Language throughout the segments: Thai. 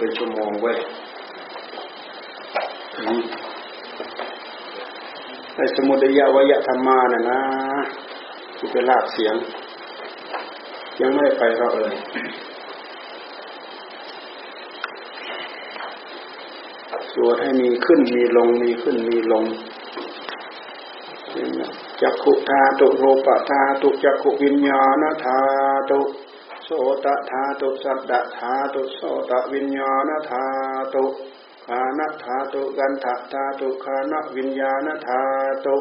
เป็นชั่วโมงเว้ยไอ้สมุทัยวยธรรมาน่ะนะที่ไปลากเสียง ยังไม่ได้ไปเราเลยสวดให้มีขึ้นมีลงมีขึ้นมีลงจักขุธาตุโรปธาตุจักขุวิญญาณธาตุ สตธาตุสัตตธาตุโสตวิญญาณธาตุคานธาตุกันธธาตุคานวิญญาณธาตุ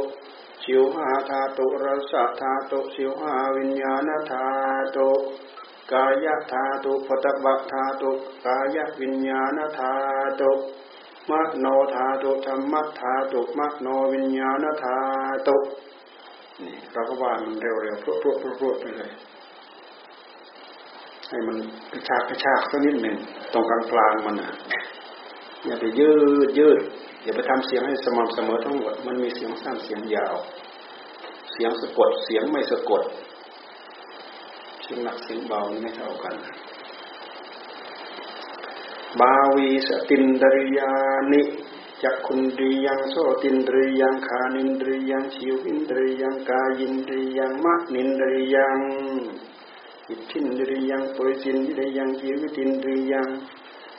ชิวหาธาตุรสธาตุชิวหาวิญญาณธาตุกายธาตุปตบะธาตุกายวิญญาณธาตุมโนธาตุธรรมธาตุมโนวิญญาณธาตุนี่เราก็ว่ามันเร็วๆพรวดพวดพวดไปเลย ให้มันกระชากกระชากสักนิดหนึ่งตรงกลางกลางมันอะอย่าไปยืดยืดอย่าไปทำเสียงให้สม่ำเสมอทั้งหมดมันมีเสียงสั้นเสียงยาว เสียงสะกดเสียงไม่สะกดเสียงหนักเสียงเบาไม่เท่ากัน บาวีสตินดริยานิจักคุนดริยังโสตินดริยังคานินดริยังชิวินดริยังกายินดริยังมะนินดริยัง อิทินดริยังปุริสินดริยังชีวิตินดริยัง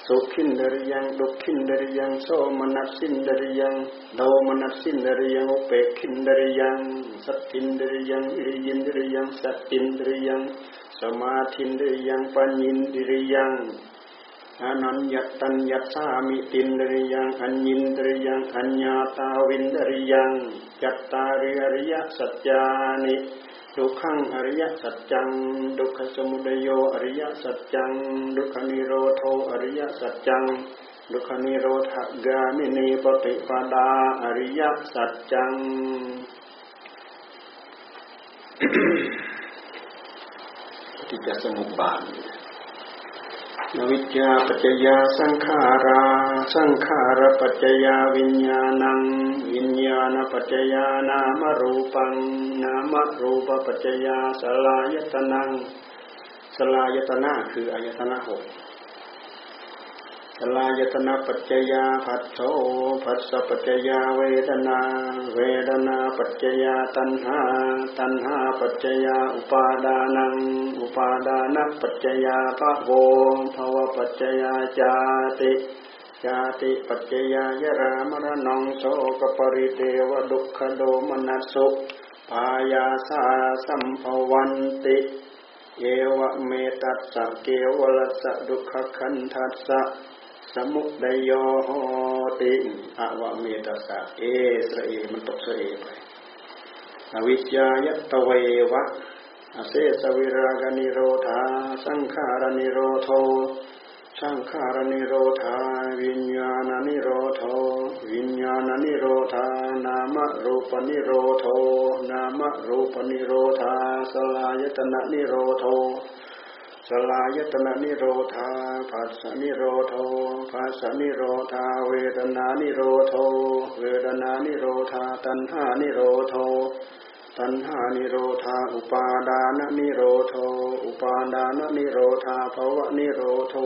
โสขินดริยังดุขินดริยังโสมนัสสินดริยังโดมนัสสินดริยังอุเปกินดริยังสัตตินดริยังอิริยินดริยังสัตตินดริยังสมาธินดริยังปัญญินดริยังอนัญญตัญญสามิตินริยังอัญญินริยังอัญญาตาวินริยังจัตตาริอริยสัจจานิ ทุกขังอริยสัจจังดุขสมุทัยโยอริยสัจจังดุขนิโรโทอริยสัจจังดุขนิโรธกามินีปฏิปดาอริยสัจจังปฏิจจสมุปบาท นวิจาปัจจยาสังขาราสังขารปัจจยาวิญญาณัง วิญญาณปัจจยานามรูปัง นามรูปปัจจยาสลายตนังสลายตนะคืออายตนะหก สลายตนะปัจจยาผัสโสผัสสะปัจจยาเวทนา เวทนาปัจจยาตัณหา ตัณหาปัจจยาอุปาดานัง อุปาดานัปัจจยาภะโวภวปัจจยาจาติจาติปัจจยายรามรณงโสกปริเทวดุขโดมนัสสุปายาสาสัมภวันติเอวเมตัสสะเกวลสะดุขขันทัสสะ สมุดโยโหติอวเมตสะเอสระเอมันตกสระเอไปอวิชยายตเววะอเสสวิรากนิโรธา สังขารนิโรโทสังขารนิโรธา วิญญาณนิโรโทวิญญาณนิโรธานามรูปนิโรโทนามรูปนิโรธาสลายตนะนิโรโท สลายตนะนิโรธาภัสสนิโรโธ ผัสสนิโรธา เวทนานิโรโธ เวทนานิโรธา ตัณหานิโรโธ ตัณหานิโรธา อุปาทานนิโรโธ อุปาทานนิโรธาภวนิโรโธ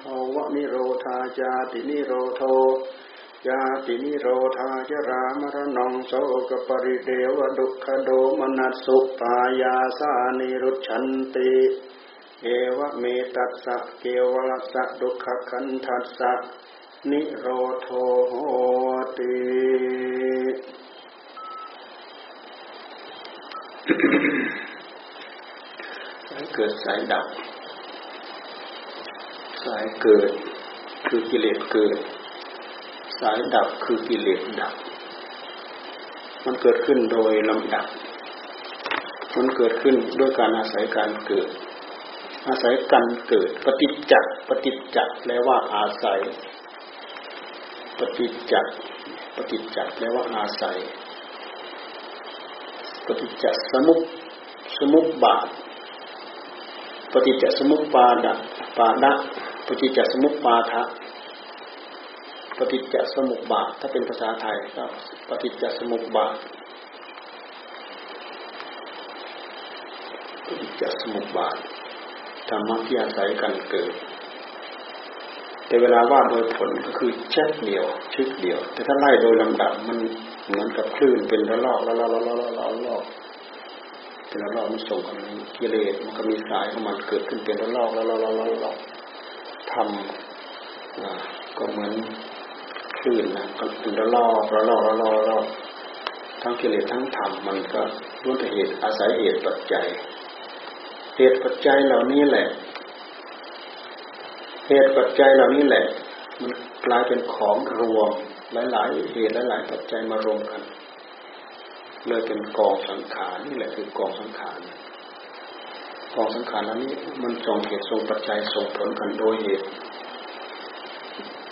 ภวนิโรธา ชาตินิโรโธ ชาตินิโรธา ชรามรณังโสกปริเทวทุกขโทมนัสสุปายาสานิรุชฌันติ เอวเมตัสสะเกวลัสสะดุขขันทัสสะนิโรโทโหติสายเกิดสายดับ สายเกิดคือกิเลสเกิด สายดับคือกิเลสดับ มันเกิดขึ้นโดยลำดับ มันเกิดขึ้นด้วยการอาศัยการเกิด อาศัยกันเกิด ปฏิจจปฏิจจแปลว่าอาศัย ปฏิจจปฏิจจแปลว่าอาศัย ปฏิจจสมุปสมุปบาท ปฏิจจสมุปปาดะปาดะปฏิจจสมุปปาทะปฏิจจสมุปบาท ถ้าเป็นภาษาไทยก็ปฏิจจสมุปบาทปฏิจจสมุปบาท ธรรมะที่อาศัยกันเกิด แต่เวลาว่าโดยผลก็คือเช็คเดียวชึกเดียว แต่ถ้าไล่โดยลำดับมันเหมือนกับคลื่นเป็นระลอกระลอกระลอกระลอกระลอกเป็นระลอกมันส่งกันกิเลสมันก็มีสายของมันเกิดขึ้นเป็นระลอกระลอกระลอกระลอกทำก็เหมือนคลื่นนะก็เป็นระลอกระลอกระลอกระลอกทั้งกิเลสทั้งธรรมมันก็ล้วนแต่เหตุอาศัยเหตุปัจจัย เหตุปัจจัยเหล่านี้แหละ เหตุปัจจัยเหล่านี้แหละ มันกลายเป็นของรวมหลาย ๆ เหตุหลาย ๆ ปัจจัยมารวมกันเลยเป็นกองสังขารนี่แหละคือกองสังขารกองสังขารแล้วนี้มันส่งเหตุส่งปัจจัยส่งผลกันโดยเหตุ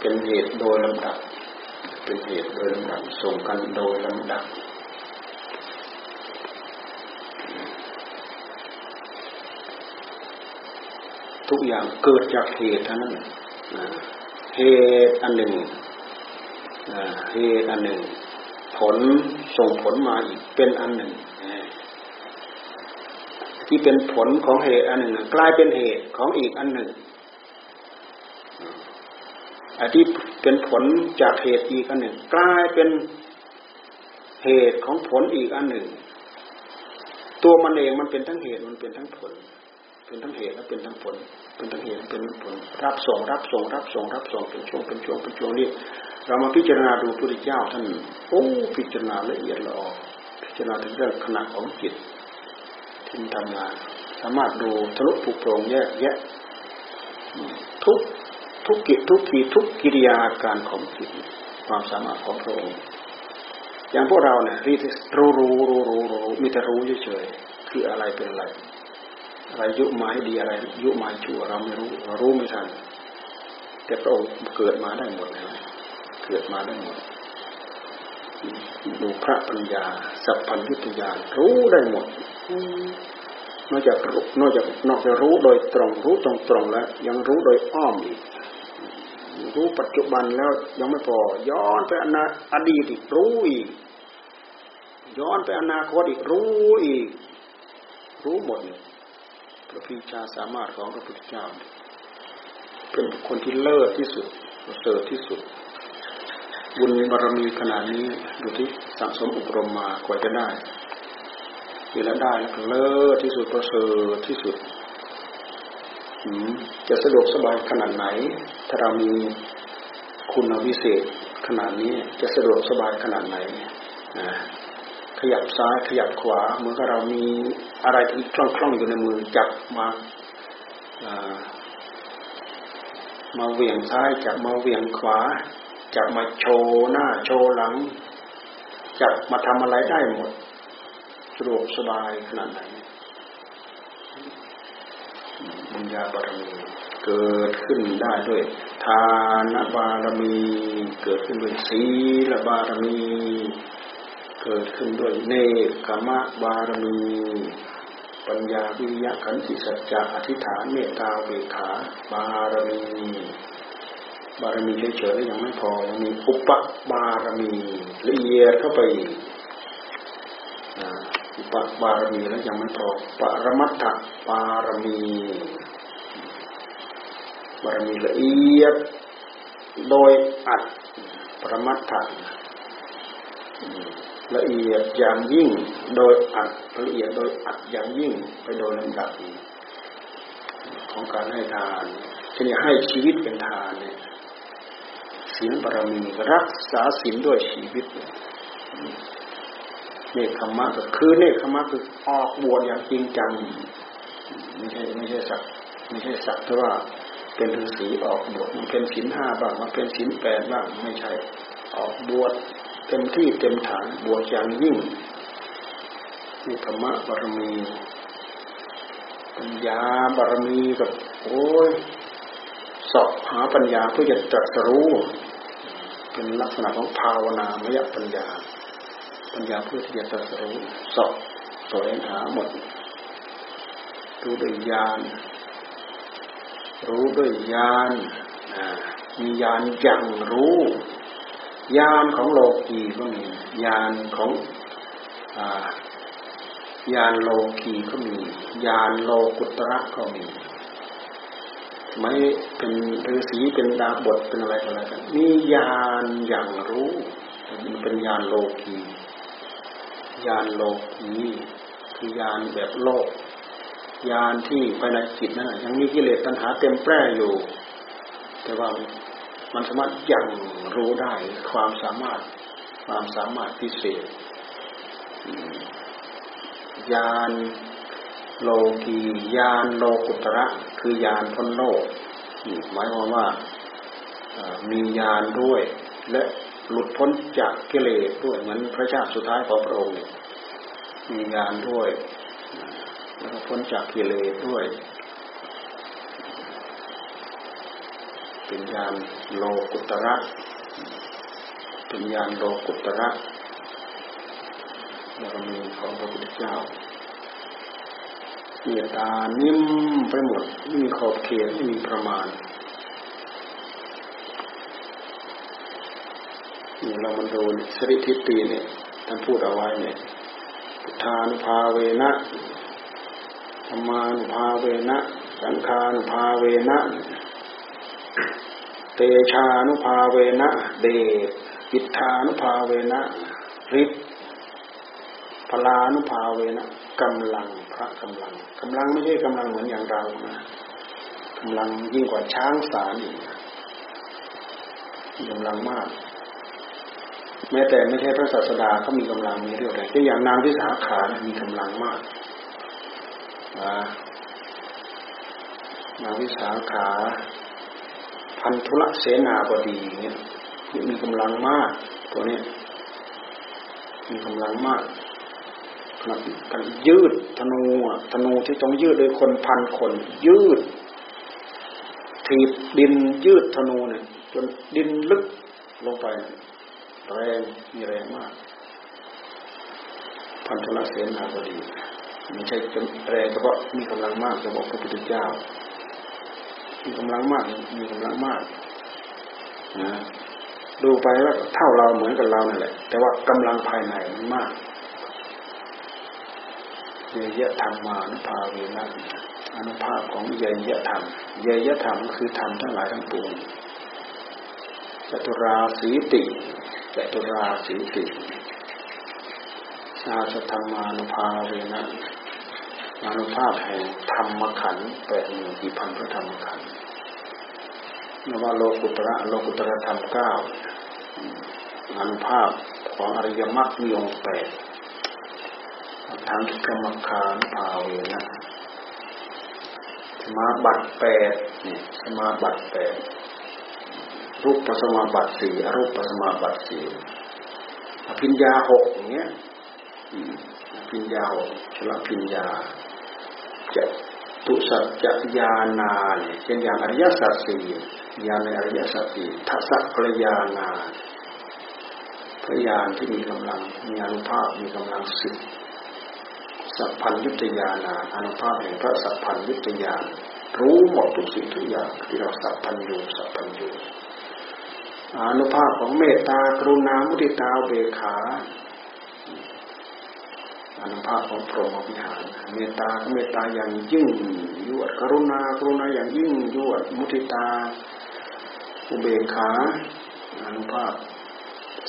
เป็นเหตุโดยลำดับ เป็นเหตุโดยลำดับส่งกันโดยลำดับ ทุกอย่างเกิดจากเหตุเท่านั้นเหตุอันหนึ่งเหตุอันหนึ่ง ผลส่งผลมาอีกเป็นอันหนึ่งที่เป็นผลของเหตุอันหนึ่งกลายเป็นเหตุของอีกอันหนึ่งอันที่เป็นผลจากเหตุอีกอันหนึ่ง กลายเป็นเหตุของผลอีกอันหนึ่ง ตัวมันเองมันเป็นทั้งเหตุมันเป็นทั้งผล เป็นทั้งเหตุและเป็นทั้งผล เป็นทั้งเหตุเป็นผล รับส่งรับส่งรับส่งรับส่งเป็นช่วงเป็นช่วงเป็นช่วงนี้เรามาพิจารณาดูพระพุทธเจ้าท่านโอ้พิจารณาละเอียดละออพิจารณาถึงเรื่องขณะของจิตที่ทำงาน สามารถดูทะลุปุโปร่งแยกแยะทุกทุกกิจทุกทีทุกกิริยาการของจิตความสามารถของพระองค์อย่างพวกเราเนี่ยรู้รู้รู้รู้รู้มีแต่รู้เฉยๆคืออะไรเป็นอะไร อะไรยุไม้ดีอะไร ยุไม้ชั่วเราไม่รู้เรารู้ไม่ทันแต่พระองค์เกิดมาได้หมดเลยเกิดมาได้หมดดูพระปัญญา สัพพัญญุตญาณรู้ได้หมดนอกจากนอกจากนอกจากรู้โดยตรงรู้ตรงตรงแล้ว ยังรู้โดยอ้อมอีกรู้ปัจจุบันแล้วยังไม่พอ ย้อนไปอนาอดีตอีกรู้อีกย้อนไปอนาคตอีกรู้อีก รู้หมดเนี่ย ระพิชาสามารถของพระพุทธเจ้า เป็นคนที่เลิศที่สุดเสริฐที่สุด บุญบารมีขนาดนี้ดูที่สังสมอบรมมากว่าจะได้ทีละได้แล้วเลิศที่สุดประเสริฐที่สุดจะสะดวกสบายขนาดไหน ถ้าเรามีคุณวิเศษขนาดนี้จะสะดวกสบายขนาดไหน ขยับซ้ายขยับขวา เหมือนกับเรามีอะไรที่คล่องคล่องอยู่ในมือจับมามาเหวี่ยงซ้ายจับมาเหวี่ยงขวา จับมาโชว์หน้าโชว์หลัง จับมาทำอะไรได้หมดสะดวกสบายขนาดไหนบุญญาบารมีเกิดขึ้นได้ด้วย ทานบารมี เกิดขึ้นด้วยศีลบารมี เกิดขึ้นด้วยเนคขมะบารมี ปัญญาวิริยะขันติสัจจะอธิษฐานเมตตาเบขาบารมี บารมีเฉยๆยังไม่พอยังมีอุปบารมีละเอียดเข้าไปอุปบารมีแล้วยังไม่พอปรมัตถบารมี บารมีละเอียดโดยอัดปรมัตถ ละเอียดอย่างยิ่งโดยอัดละเอียดโดยอัดอย่างยิ่งไปโดยลำดับของการให้ทานเช่นให้ชีวิตเป็นทานเนี่ยศีลบารมีรักษาศีลด้วยชีวิตเนคขมะก็คือเนคขมะคือออกบวชอย่างจริงจังไม่ใช่ไม่ใช่สักไม่ใช่สักแต่ว่าเป็นฤาษีออกบวชมันเป็นศีลห้าบ้างมันเป็นศีลแปดบ้างไม่ใช่ออกบวช เต็มที่เต็มฐานบวชอย่างยิ่งนี่ธรรมะบารมีปัญญาบารมีกับโอ้ยสอบหาปัญญาเพื่อจะตรัสรู้ เป็นลักษณะของภาวนามยปัญญา ปัญญาเพื่อที่จะตรัสรู้สอบสวยหาหมดรู้ด้วยญาณรู้ด้วยญาณมีญาณยังรู้ ยานของโลกีก็มียานของยานโลกีก็มี ยานโลกุตระก็มีไม่เป็นฤาษีเป็นดาบทเป็นอะไรกันอะไรกันมีญาณอย่างรู้มันเป็นญาณโลกีญาณโลกีคือญาณแบบโลกญาณที่ภายในจิตนั่นยังมีกิเลสตัณหาเต็มแปร่อยู่ แต่ว่า มันสามารถยังรู้ได้ความสามารถความสามารถพิเศษญาณโลกีญาณโลกุตระ คือญาณพ้นโลกหมายความว่ามีญาณด้วย และหลุดพ้นจากกิเลสด้วยเหมือนพระชาติสุดท้ายของพระองค์มีญาณด้วย แล้วก็พ้นจากกิเลสด้วย เป็นญาณโลกุตระ เป็นญาณโลกุตระบารมีของพระพุทธเจ้าเมตตานิ่มไปหมดไม่มีขอบเขตไม่มีประมาณนี่เรามาดูสริทิตีเนี่ยท่านพูดเอาไว้เนี่ยทานภาเวนะธรรมานุภาเวนะ สังขานุภาเวนะ เตชานุภาเวนะเดชอิทธานุภาเวนะฤทธิพลานุภาเวนะกำลังพระกำลังกำลังไม่ใช่กำลังเหมือนอย่างเรานะกำลังยิ่งกว่าช้างสารอีกกำลังมาก แม้แต่ไม่ใช่พระศาสดาเขามีกำลังมีเรื่องอะไรก็อย่างนางวิสาขานะมีกำลังมากนางวิสาขา พันธุลเสนาบดีเนี่ยมีกำลังมาก ตัวนี้มีกำลังมากกันยืดธนูธนูที่ต้องยืดโดยคนพันคน ยืดถีบดินยืดธนูเนี่ยจนดินลึกลงไป แรงมีแรงมาก พันธุลเสนาบดีไม่ใช่จนแรงเฉพาะมีกำลังมากเฉพาะพระพุทธเจ้า มีกำลังมาก มีกำลังมากนะดูไปแล้วเท่าเราเหมือนกับเรานั่นแหละ แต่ว่ากำลังภายในมันมากเยยะธรรมานุภาเวนะอนุภาพของเยยะธรรมเยยะธรรมคือธรรมทั้งหลายทั้งปวงจตุราสีติจตุราสีติอาสธรรมานุภาเวนะ อนุภาพแห่งธรรมขันธ์แปดหมื่นกี่พันพระธรรมขันธ์นว่าโลกุตระโลกุตระธรรมเก้าอนุภาพของอริยมรรคมีองค์แปดทางกรรมฐานภาเวนะสมาบัติแปดนี่สมาบัติแปดรูปปัสมาบัติสี่อรูปปัสมาบัติสี่อภิญญาหกอย่างเงี้ย อภิญญาชลพิญญาจะตุสัจจญาณาเนี่ยเช่นอย่างอริยสัจสี่ญาณในอริยสัจสี่ทัศสะพรยานาพยานที่มีกำลังมีอนุภาพมีกำลังสิบสัพพัญยุตยานาอนุภาพแห่งพระสัพพัญยุตยานรู้หมดทุกสิ่งทุกอย่างที่เราสัพพัญญูสัพพัญญูอนุภาพของเมตตากรุณามุติตาเบขา อนุภาพของพรหมวิหาร เมตตาเมตตาอย่างยิ่งยวดกรุณากรุณาอย่างยิ่งยวดมุติตา อุเบกขาอนุภาพ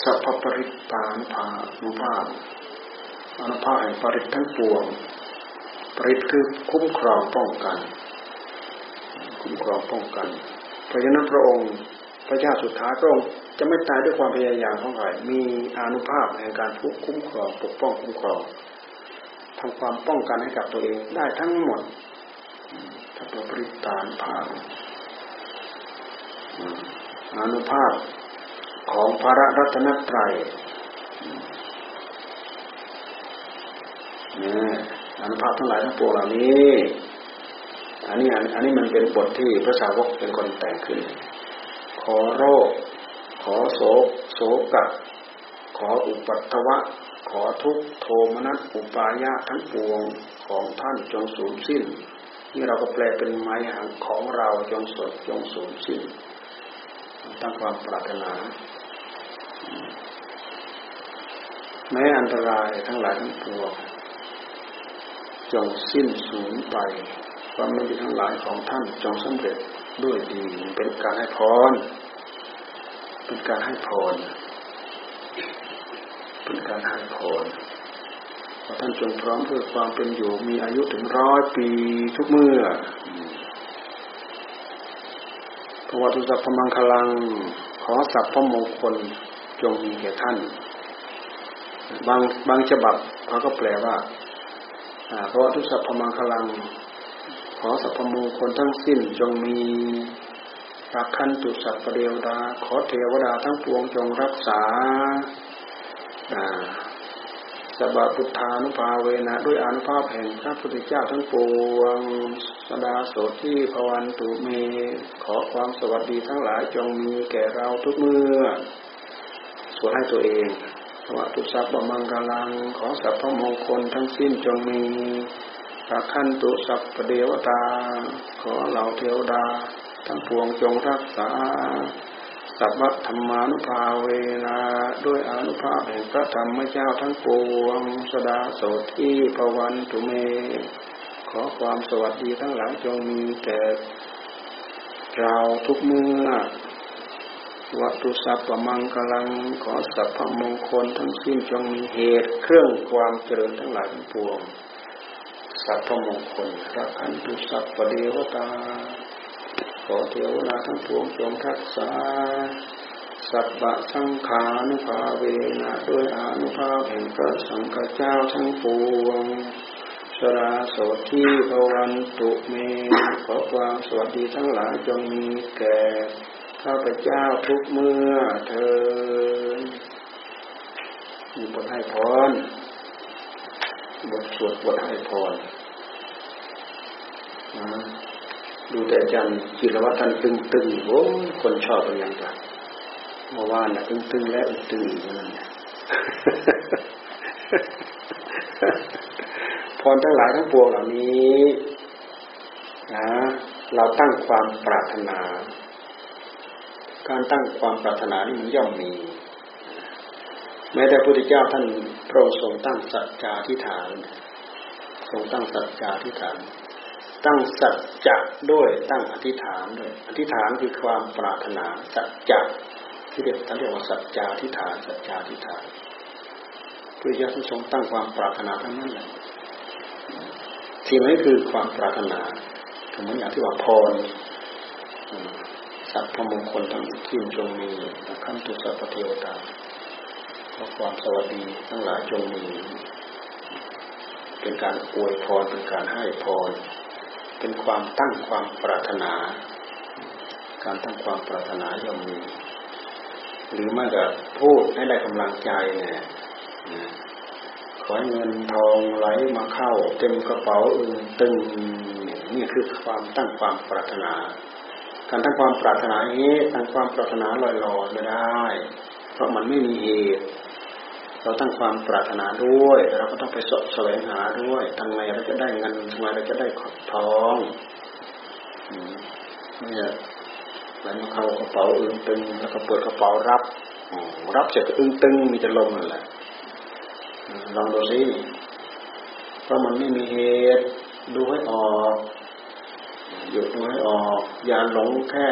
สัพพปริตานุภาพอนุภาพอนุภาพแห่งปริตทั้งปวง ปริตคือคุ้มครองป้องกัน คุ้มครองป้องกัน เพราะฉะนั้นพระองค์พระเจ้าสุดท้ายพระองค์จะไม่ตายด้วยความพยายามของใครมีอนุภาพแห่งการคุ้มครองปกป้องคุ้มครอง ทำความป้องกันให้กับตัวเองได้ทั้งหมดถ้าตัวปริตานภาพอนุภาพของพระรัตนตรัยเนี่ยอนุภาพทั้งหลายทั้งปวงเหล่านี้อันนี้อันนี้มันเป็นบทที่พระสาวกเป็นคนแต่งขึ้น ขอโรค ขอโศกโศกะขออุปัตถวะ ขอทุกโทมนัสอุปายะทั้งปวงของท่านจงสูญสิ้นนี่เราก็แปลเป็นไม้หังของเราจงสดจงสูญสิ้นตั้งความปรารถนา แม้อันตรายทั้งหลายทั้งปวงจงสิ้นสูญไปความไม่ดีทั้งหลายของท่านจงสำเร็จด้วยดีเป็นการให้พรเป็นการให้พร เป็นการให้พรท่านจงพร้อมเพื่อความเป็นอยู่มีอายุถึงร้อยปีทุกเมื่อพระวัตุสัพพมังคลัง ขอสัพพมงคลจงมีแก่ท่าน บางบางฉบับเขาก็แปลว่าเพราะทุสัพพมังคลัง ขอสัพพมงคลทั้งสิ้นจงมีรักขันตุสัพเดวดา ขอเทวดาทั้งปวงจงรักษา สบาพุทธานุภาเวนะด้วยอนุภาพแห่งพระพุทธเจ้าทั้งปวงสดาโสที่ภวันตุเม ขอความสวัสดีทั้งหลายจงมีแก่เราทุกเมื่อสวดให้ตัวเองสวัสดุสัพพมังกลังขอสัพพมงคลทั้งสิ้นจงมีพระขันตุสัพพเดวตา ขอเหล่าเทวดา ทั้งปวงจงรักษา สัพพธรรมานุภาเวนาด้วยอนุภาพแห่งพระธรรมเจ้าทั้งปวง สดาโสที่ภวันตุเม ขอความสวัสดีทั้งหลายจงมีแก่เราทุกเมื่อวัตุสัพพมังกลังขอสัพพมงคลทั้งสิ้นจงมีเหตุเครื่องความเจริญทั้งหลายทั้งปวง สัพพมงคลรักันตุสัพพเดวตา ขอเทวดาทั้งปวงจงรักษาสัพพะสังขานุภาเวนะด้วยอนุภาพแห่งพระสังฆเจ้าทั้งปวงสราโสที่ภวันตุเมขอความสวัสดีทั้งหลายจงมีแก่ข้าพเจ้าทุกเมื่อเธอมีบทให้พรบทสวดบทให้พรนะ ดูแต่อาจารย์จิรวัตรท่านตึงตึงโอ้คนชอบเป็นอย่างไรเมื่อวานน่ะตึงตึงแล้วตึงอีกนั่นพรทั้งหลายทั้งปวงเหล่านี้นะเราตั้งความปรารถนา การตั้งความปรารถนานี่มันย่อมมี แม้แต่พระพุทธเจ้าท่านพระองค์ทรงตั้งสัจจาธิฐาน ทรงตั้งสัจจาธิฐาน ตั้งสัจจะด้วยตั้งอธิษฐานด้วยอธิษฐานคือความปรารถนาสัจจะที่เรียกท่านเรียกว่าสัจจาอธิษฐานสัจจาอธิษฐานพระยาท่านทรงตั้งความปรารถนาทั้งนั้นแหละที่นี้คือความปรารถนาเหมือนอย่างที่ว่าพรสัพพมงคลทั้งที่จงมีขั้นตุสัพเทวตาขอความสวัสดีทั้งหลายจงมี เป็นการอวยพรเป็นการให้พร เป็นความตั้งความปรารถนา การตั้งความปรารถนาย่อมมี หรือไม่ก็พูดให้ได้กำลังใจเนี่ยขอให้เงินทองไหลมาเข้า เต็มกระเป๋าอึงตึงนี่คือความตั้งความปรารถนา การตั้งความปรารถนาเอ๊ตั้งความปรารถนาลอยๆไม่ได้ เพราะมันไม่มีเหตุ เราตั้งความปรารถนาด้วย เราก็ต้องไปสแสวงหาด้วยทำไงเราจะได้เงินทำไงเราจะได้ทองเนี่ยไหลมาเข้ากระเป๋าอึ้งตึงแล้วก็เปิดกระเป๋ารับรับเสร็จก็อึ้งตึงมีจะลงนั่นแหละลองดูสิเพราะมันไม่มีเหตุดูให้ออกหยุดดูให้ออก อย่าหลงแค่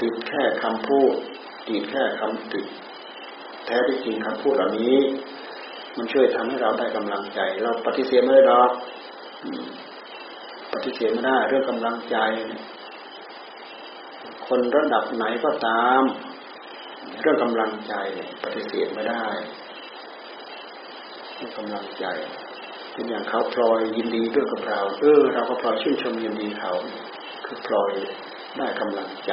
ติดแค่คำพูดติดแค่คำติด ท้ที่จริงคำพูดเหล่านี้ มันช่วยทำให้เราได้กำลังใจ เราปฏิเสธไม่ได้หรอกปฏิเสธไม่ได้เรื่องกำลังใจ คนระดับไหนก็ตาม เรื่องกำลังใจปฏิเสธไม่ได้เรื่องกำลังใจเป็นอย่างเขาพลอยยินดีด้วยกับเรา เออ เราก็พลอยชื่นชมยินดีเขาคือพลอยได้กำลังใจ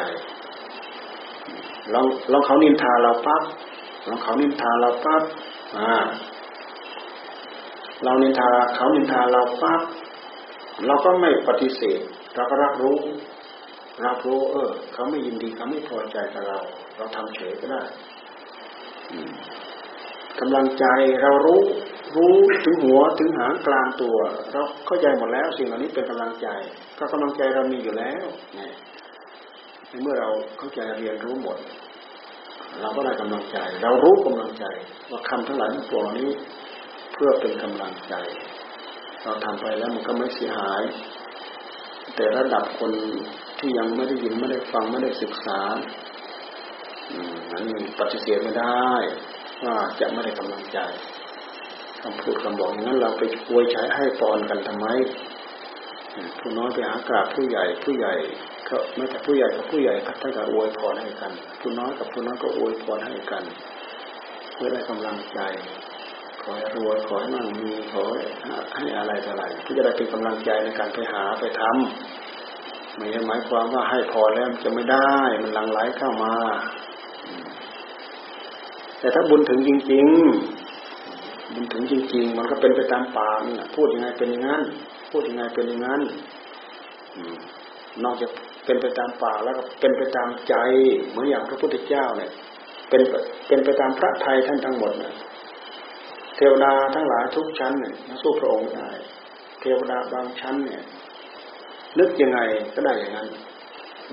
ลองลองเขานินทาเราปั๊บ ลองเขานินทาเราปั๊บอ่าเรานินทาเขานินทาเราปั๊บเราก็ไม่ปฏิเสธ เราก็รับรู้ รับรู้ เออ เขาไม่ยินดีเขาไม่พอใจกับเรา เราทำเฉยก็ได้กำลังใจเรารู้รู้ถึงหัวถึงหางกลางตัว เราเข้าใจหมดแล้วสิ่งเหล่านี้เป็นกำลังใจ ก็กำลังใจเรามีอยู่แล้วเนี่ยเมื่อเราเข้าใจเรียนรู้หมด เราก็ได้กำลังใจ เรารู้กำลังใจ ว่าคำทั้งหลายทั้งปวงนี้เพื่อเป็นกำลังใจ เราทำไปแล้วมันก็ไม่เสียหาย แต่ระดับคนที่ยังไม่ได้ยินไม่ได้ฟังไม่ได้ศึกษาอันนี้ปฏิเสธไม่ได้ว่าจะไม่ได้กำลังใจคำพูดคำบอกนั้นเราไปอวยใช้ให้ปอนกันทำไมผู้น้อยไปหากราบผู้ใหญ่ผู้ใหญ่ ก็แม้แต่ผู้ใหญ่กับผู้ใหญ่ก็ท่านก็อวยพรให้กัน ผู้น้อยกับผู้น้อยก็อวยพรให้กัน เพื่อได้กำลังใจขอให้รวยขอให้มั่งมีขอให้อะไรต่ออะไรที่จะได้เป็นกำลังใจในการไปหาไปทำไม่ใช่หมายความว่าให้พอแล้วจะไม่ได้มันหลังไหลเข้ามา แต่ถ้าบุญถึงจริง ๆ บุญถึงจริง ๆ มันก็เป็นไปตามปากพูดยังไงเป็นอย่างนั้นพูดยังไงเป็นอย่างนั้นนอกจาก เป็นไปตามปากแล้วก็เป็นไปตามใจเหมือนอย่างพระพุทธเจ้าเนี่ย เป็นเป็นไปตามพระไทยท่านทั้งหมดเนี่ยเทวดาทั้งหลายทุกชั้นเนี่ยสู้พระองค์ได้เทวดาบางชั้นเนี่ยนึกยังไงก็ได้อย่างนั้น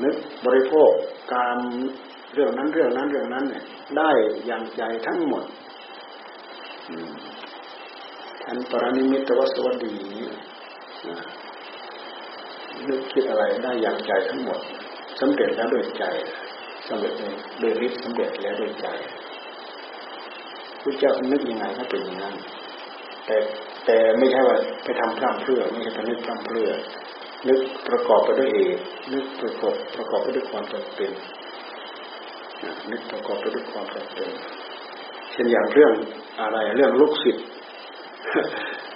นึกบริโภคการเรื่องนั้นเรื่องนั้นเรื่องนั้นเนี่ย ได้อย่างใจทั้งหมดท่านปรนิมิตวสวัสดีนึ นึกคิดอะไรได้อย่างใจทั้งหมดสำเร็จแล้วด้วยใจสำเร็จโดยฤทธิ์สำเร็จแล้วด้วยใจพระเจ้านึกยังไงก็เป็นอย่างนั้น แต่แต่ไม่ใช่ว่าไปทำพร่ำเพื่อไม่ใช่ไปนึกพร่ำเพื่อนึกประกอบไปด้วยเหตุนึกประกอบประกอบไปด้วยความจำเป็นนึกประกอบไปด้วยความจำเป็นเช่นอย่างเรื่องอะไรเรื่องลูกศิษย์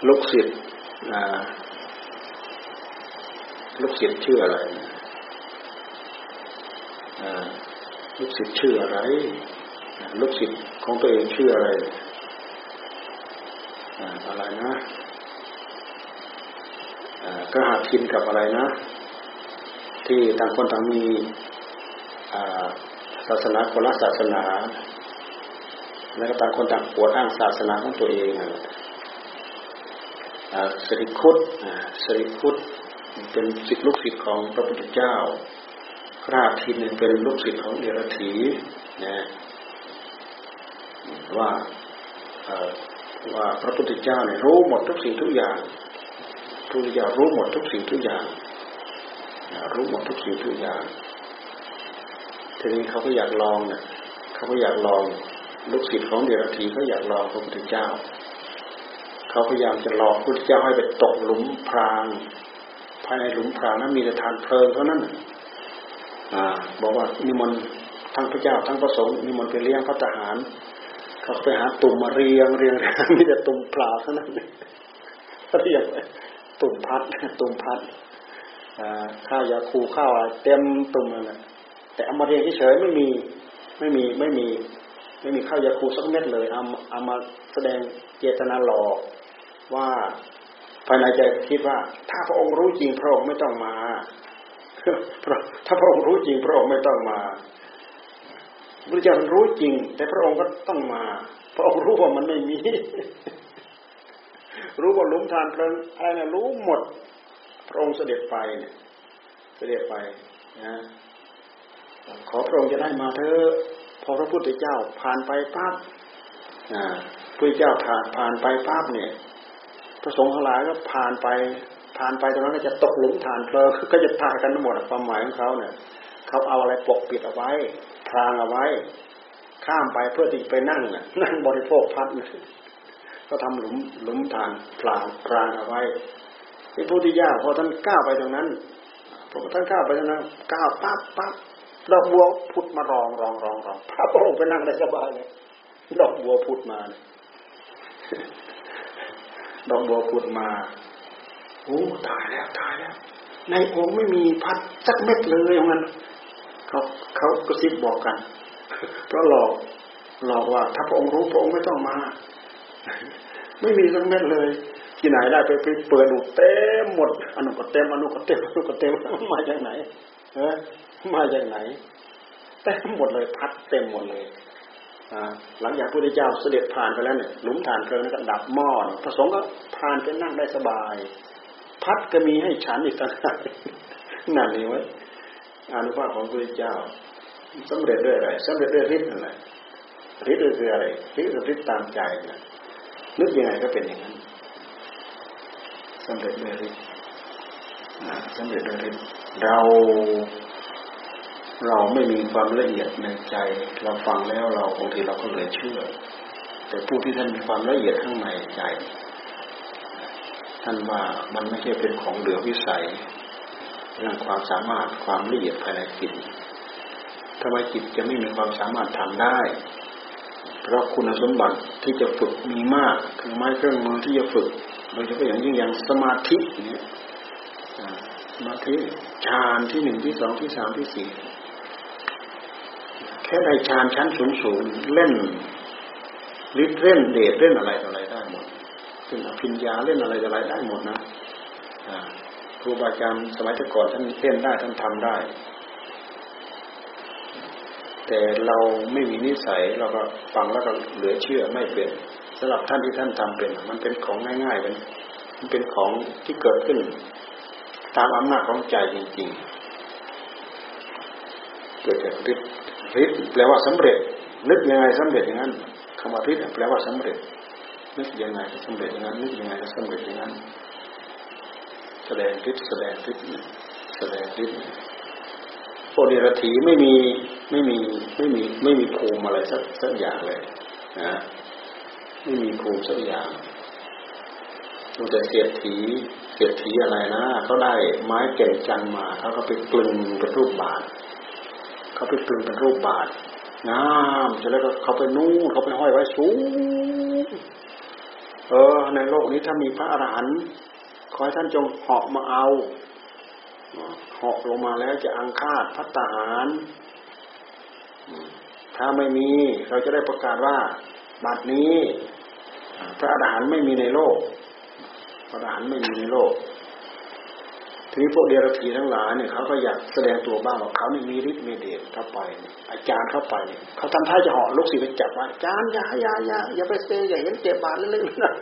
ลูกศิษย์ ลูกศิษย์ชื่ออะไรลูกศิษย์ชื่ออะไร ลูกศิษย์ของตัวเองชื่ออะไรอะไรนะก็หาทินกับอะไรนะ ที่ต่างคนต่างมีศาสนาคนละศาสนา แล้วก็ต่างคนต่างปวดอ้างศาสนาของตัวเองสริคุตสริคุต เป็นศิษย์ลูกศิษย์ของพระพุทธเจ้าคราทินเป็นลูกศิษย์ของเดรัจฉีนะว่าว่าพระพุทธเจ้าเนี่ยรู้หมดทุกสิ่งทุกอย่างพระพุทธเจ้ารู้หมดทุกสิ่งทุกอย่าง รู้หมดทุกสิ่งทุกอย่าง ทีนี้เขาก็อยากลองเนี่ยเขาก็อยากลองลูกศิษย์ของเดรัจฉีเขาอยากลองพระพุทธเจ้า เขาพยายามจะหลอกพระพุทธเจ้าให้ไปตกหลุมพราง ภายในหลุมพรางนั้นมีแต่ทานเพลิงเท่านั้นอ่าบอกว่านิมนต์ทั้งพระเจ้าทั้งพระสงฆ์นิมนต์ไปเลี้ยงพระทหารเขาไปหาตุ่มมาเรียงเรียงมีแต่ตุ่มเปล่าเท่านั้นเรียงตุ่มพัดตุ่มพัดข้าวยาคูข้าวอะไรเต็มตุ่มนั่นแหละแต่เอามาเรียงเฉยไม่มีไม่มีไม่มีไม่มีข้าวยาคูสักเม็ดเลยเอาเอามาแสดงเจตนาหลอกว่า ภายในใจคิดว่า ถ้าพระองค์รู้จริงพระองค์ไม่ต้องมาถ้าพระองค์รู้จริงพระองค์ไม่ต้องมาพระเจ้ารู้จริง แต่พระองค์ก็ต้องมา พระองค์รู้ว่ามันไม่มี รู้ว่าลุมทานเพลิงอะไรนะรู้หมด พระองค์เสด็จไปเนี่ย เสด็จไปนะขอพระองค์จะได้มาเถอะพอพระพุทธเจ้าผ่านไปปั๊บพระเจ้าผ่านผ่านไปปั๊บเนี่ย ระสงฆ์ทั้งหลายก็ผ่านไปผ่านไปตรงนั้นก็จะตกหลุมฐานเพลิงก็จะตายกันทั้งหมดความหมายของเขาเนี่ยเขาเอาอะไรปกปิดเอาไว้ พรางเอาไว้ ข้ามไปเพื่อที่ไปนั่งนั่งบริโภคพัดก็ทำหลุมหลุมทางพรางพรางเอาไว้ที่พุทธิยาพอท่านก้าวไปตรงนั้นพอท่านก้าวไปตรงนั้นก้าวปั๊บปั๊บดอกบัวพุดมารองรองรองรองพระองค์ไปนั่งได้สบายเลยดอกบัวพุดมาเนี่ย ดอกบัวพุดมาโอ้ตายแล้วตายแล้ว ในองค์ไม่มีพัดสักเม็ดเลยอย่างนั้นเขาเขากระซิบบอกกัน เพราะหลอกหลอกว่า ถ้าพระองค์รู้พระองค์ไม่ต้องมา ไม่มีสักเม็ดเลย ที่ไหนได้ไปไปเปิดดูเต็มหมดอนุก็เต็มอนุก็เต็มอนุก็เต็มมาจากไหนเออมาจากไหนเต็มหมดเลยพัดเต็มหมดเลย หลังจากพระพุทธเจ้าเสด็จผ่านไปแล้วเนี่ยหลุมฐานเพลิงนั้นก็ดับหม้อพระสงฆ์ก็ผ่านไปนั่งได้สบาย พัดก็มีให้ฉันอีกต่างหากนั่นเองไว้อานุภาพของพระพุทธเจ้าสำเร็จด้วยอะไรสำเร็จด้วยฤทธิ์อะไรฤทธิ์คืออะไรฤทธิ์คือฤทธิ์ตามใจนะนึกยังไงก็เป็นอย่างนั้นสำเร็จด้วยฤทธิ์สำเร็จโดยฤทธิ์เรา เราไม่มีความละเอียดในใจ เราฟังแล้วเราบางทีเราก็เลยเชื่อ แต่ผู้ที่ท่านมีความละเอียดข้างในใจ ท่านว่ามันไม่ใช่เป็นของเหลือวิสัยเรื่องความสามารถความละเอียดภายในจิตทำไมจิตจะไม่มีความสามารถทำได้ เพราะคุณสมบัติที่จะฝึกมีมาก คือไม้เครื่องมือที่จะฝึกโดยเฉพาะอย่างยิ่งอย่างสมาธิเนี่ยสมาธิฌานที่หนึ่งที่สองที่สามที่สี่ แค่ได้ฌานชั้นสูงสูงเล่นฤทธิ์เล่นเดชเล่นอะไรอะไรได้หมดเป็นอภิญญาเล่นอะไรอะไรได้หมดนะครูบาอาจารย์สมัยก่อนท่านเล่นได้ท่านทำได้ แต่เราไม่มีนิสัยเราก็ฟังแล้วก็เหลือเชื่อไม่เป็นสำหรับท่านที่ท่านทำเป็น มันเป็นของง่ายๆเป็นมันเป็นของที่เกิดขึ้น ตามอำนาจของใจจริงๆ เกิดจากฤทธิ์ ฤทธิ์แปลว่าสำเร็จ นึกยังไงสำเร็จอย่างนั้นคำว่าฤทธิ์แปลว่าสำเร็จ นึกยังไงก็สำเร็จอย่างนั้น นึกยังไงก็สำเร็จอย่างนั้น แสดงฤทธิ์แสดงฤทธิ์แสดงฤทธิ์พวกเดรัจฉีไม่มีไม่มีไม่มีไม่มีภูมิอะไรสักสักอย่างเลยนะไม่มีภูมิสักอย่างดูแต่เสียดถีเสียดถีอะไรนะเขาได้ไม้แก่นจันมาเขาก็ไปกลึงเป็นรูปบาท เขาไปกลึงเป็นรูปบาทงามจะแล้วก็เขาไปนู่นเขาไปห้อยไว้สูงเออ ในโลกนี้ถ้ามีพระอรหันต์ขอให้ท่านจงเหาะมาเอาเหาะลงมาแล้วจะอังคาดพัตาหาร ถ้าไม่มีเราจะได้ประกาศว่าบัดนี้ พระอรหันต์ไม่มีในโลกพระอรหันต์ไม่มีในโลก นี้พวกเดรัจฉีทั้งหลายเนี่ยเขาก็อยากแสดงตัวบ้างว่าเขาไม่มีฤทธิ์มีเดชเข้าไปอาจารย์เข้าไปเนี่ยเขาทำท่าจะห่อลูกศิษย์ไปจับว่าอาจารย์อย่าอย่าอย่าอย่าไปเซอย่าเห็นเจ็บบาดเล็กๆนะ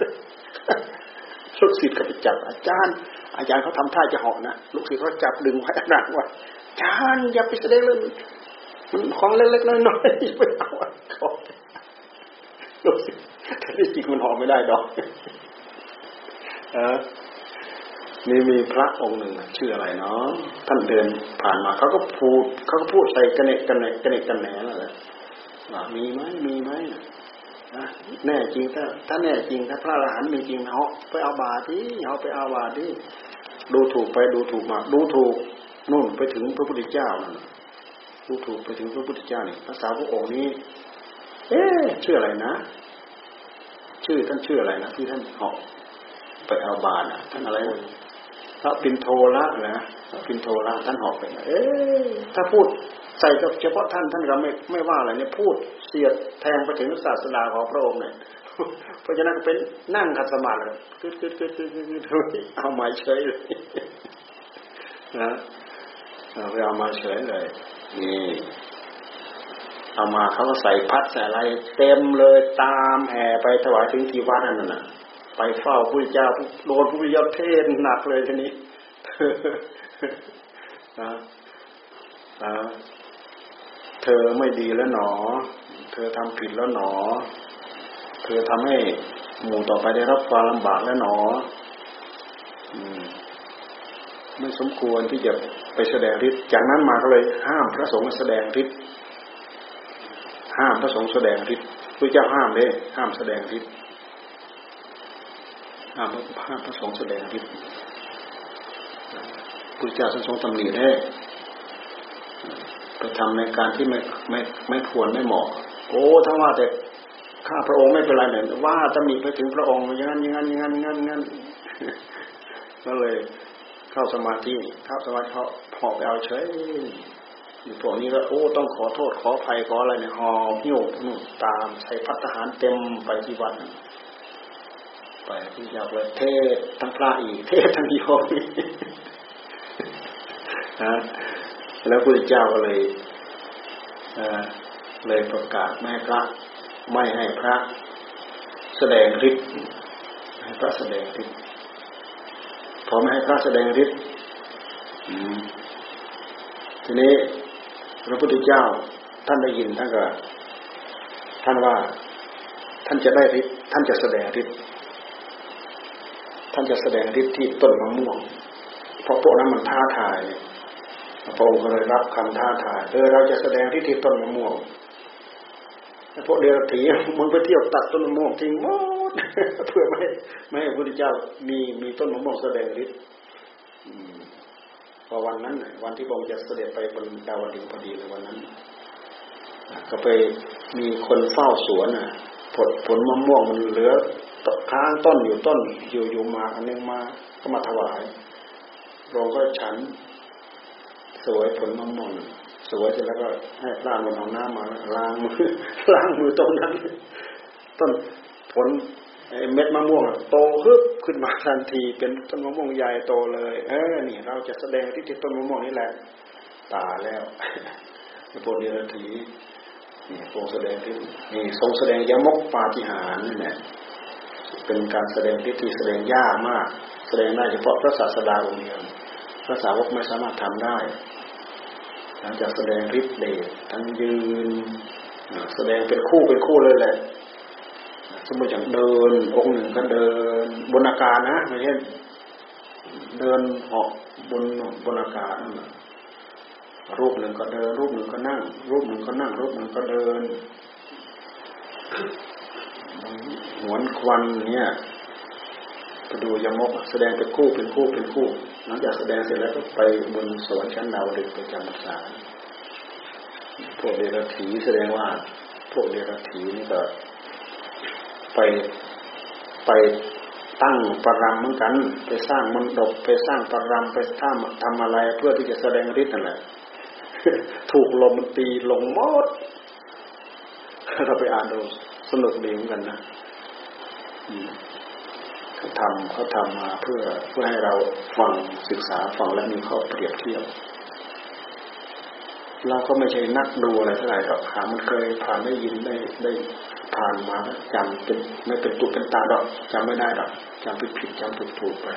ลูกศิษย์ก็ไปจับอาจารย์ อาจารย์เขาทำท่าจะห่อนะลูกศิษย์เขาจับดึงไว้หนักว่าอาจารย์อย่าไปแสดงเลยมันของเล็กๆน้อยๆไปเอาของดูสิแต่ที่จริงมันหอมไม่ได้ดอก เออ นี่มีพระองค์หนึ่งชื่ออะไรเนาะท่านเดินผ่านมาเขาก็พูดเขาก็พูดใส่กระเนกกระเนกกระเนกกระแหนนั่นแหละว่ามีไหมมีไหมนะแน่จริงถ้าถ้าแน่จริงถ้าพระอรหันต์มีจริงเขาไปเอาบาที่เอาไปเอาบาที่ดูถูกไปดูถูกมา ดูถูกนู่นไปถึงพระพุทธเจ้านั่นดูถูกไปถึงพระพุทธเจ้านี่ภาษาพระองค์นี้ เอ๊ชื่ออะไรนะ ชื่อท่านชื่ออะไรนะที่ท่านหอกไปเอาบานะท่านอะไร พระปินโทละนะพระปินโทละท่านหอกไปเอ๊ถ้าพูดใส่เฉพาะท่านท่านก็ไม่ไม่ว่าอะไรเนี่ยพูดเสียดแทงไปถึงศาสนาของพระองค์เนี่ยเพราะฉะนั้นเป็นนั่งขัดสมาธิเลยกึดกึดกึดกึดกึดเอาไม้เฉยเลยนะเอาไปเอามาเฉยเลยนี่เอามาเขาก็ใส่พัดใส่อะไร เต็มเลยตามแห่ไปถวายถึงที่วัดนั่นน่ะ ไปเฝ้าพระเจ้าโดนพระเจ้าเทศหนักเลยทีนี้นะเธอไม่ดีแล้วหนอ เธอทำผิดแล้วหนอ เธอทำให้หมู่ต่อไปได้รับความลำบากแล้วหนอไม่สมควรที่จะไปแสดงฤทธิ์จากนั้นมาก็เลย ห้ามพระสงฆ์แสดงฤทธิ์ห้ามพระสงฆ์แสดงฤทธิ์พระเจ้าห้ามเลยห้ามแสดงฤทธิ์ ห้ามห้ามพระสงฆ์แสดงฤทธิ์พระเจ้าทรงตำหนิได้ไปทำในการที่ไม่ไม่ไม่ควรไม่เหมาะ โอ้ถ้าว่าแต่ข้าพระองค์ไม่เป็นไรเนี่ยว่าตำหนิไปถึงพระองค์อย่างนั้นอย่างนั้นอย่างนั้นอย่างนั้นก็เลยเข้าสมาธิเข้าสมาธิเขาหอบไปเอาเฉยพวกนี้ก็โอ้ต้องขอโทษขออภัยขออะไรเนี่ยหอบหิ้วนู่นตามใส่พัฒหารเต็มไปที่วัด ไปที่อยากเลยเทศทั้งพระอีก เทศทั้งโยมนะแล้วพระเจ้าก็เลยเลยประกาศไม่พระไม่ให้พระแสดงฤทธิ์ให้พระแสดงฤทธิ์พอไม่ให้พระแสดงฤทธิ์ทีนี้พระพุทธเจ้าท่านได้ยินท่านก็ท่านว่าท่านจะได้ฤทธิ์ท่านจะแสดงฤทธิ์ ท่านจะแสดงฤทธิ์ที่ต้นมะม่วง เพราะพวกนั้นมันท้าทายพระองค์ก็เลยรับคำท้าทายเออเราจะแสดงฤที่ที่ต้นมะม่วงพวกเดรัจฉีมันไปเที่ยวตัดต้นมะม่วงทิ้งหมดเพื่อไม่ไม่ให้พระพุทธเจ้ามีมีต้นมะม่วงแสดงฤทธิ์พอวันนั้นวันที่พระองค์จะเสด็จไปบนดาวดึงพอดีในวันนั้นก็ไปมีคนเฝ้าสวนผลผลมะม่วงมันเหลือ ค้างต้นอยู่ต้นอยู่อยู่มาอันนึงมาก็มาถวาย เราก็ฉัน สวยผลมะม่วงสวยเสร็จแล้วก็ให้ล้างมันเอาน้ำมาล้างมือล้างมือตรงนั้น ต้นผลเม็ดมะม่วงโตฮึบขึ้นมาทันทีเป็นต้นมะม่วงใหญ่โตเลย เออนี่เราจะแสดงที่ติดต้นมะม่วงนี่แหละตาแล้วพระโพธิรัตีนี่ทรงแสดงที่นี่ทรงแสดงยมกปาฏิหาริย์นี่แหละ เป็นการแสดงที่ที่แสดงยากมาก แสดงได้เฉพาะพระศาสดาองค์เดียวพระสาวกไม่สามารถทำได้ หลังจากแสดงฤทธิ์เดชทั้งยืน แสดงเป็นคู่เป็นคู่เลยแหละ สมมติอย่างเดิน องค์หนึ่งก็เดินบนอากาศนะไม่ใช่เดินเหาะบนบนอากาศนั่นแหละรูปหนึ่งก็เดิน รูปหนึ่งก็นั่ง รูปหนึ่งก็นั่ง รูปหนึ่งก็เดิน หวนควันเนี่ยไปดูยมกแสดงเป็นคู่เป็นคู่เป็นคู่หลังจากแสดงเสร็จแล้วก็ไปบนสวรรค์ชั้นดาวดึงไปจำพรรษาพวกเดรัจฉีแสดงว่า พวกเดรัจฉีนี่ก็ไปไปตั้งปรำเหมือนกัน ไปสร้างมนดบไปสร้างปรำไปทำทำอะไร เพื่อที่จะแสดงฤทธิ์นั่นแหละถูกลมตีลงมดเราไปอ่านดู นุกดีเหมือนกันนะเขาทำเขาทำมาเพื่อเพื่อให้เราฟังศึกษาฟังและมีข้อเปรียบเทียบเราก็ไม่ใช่นักดูอะไรเท่าไหร่หรอกหามันเคยผ่านได้ยินได้ได้ผ่านมาจำเป็นไม่เป็นตุเป็นตาดอกจำไม่ได้ดอกจำผิดผิดจำถูกถูกไป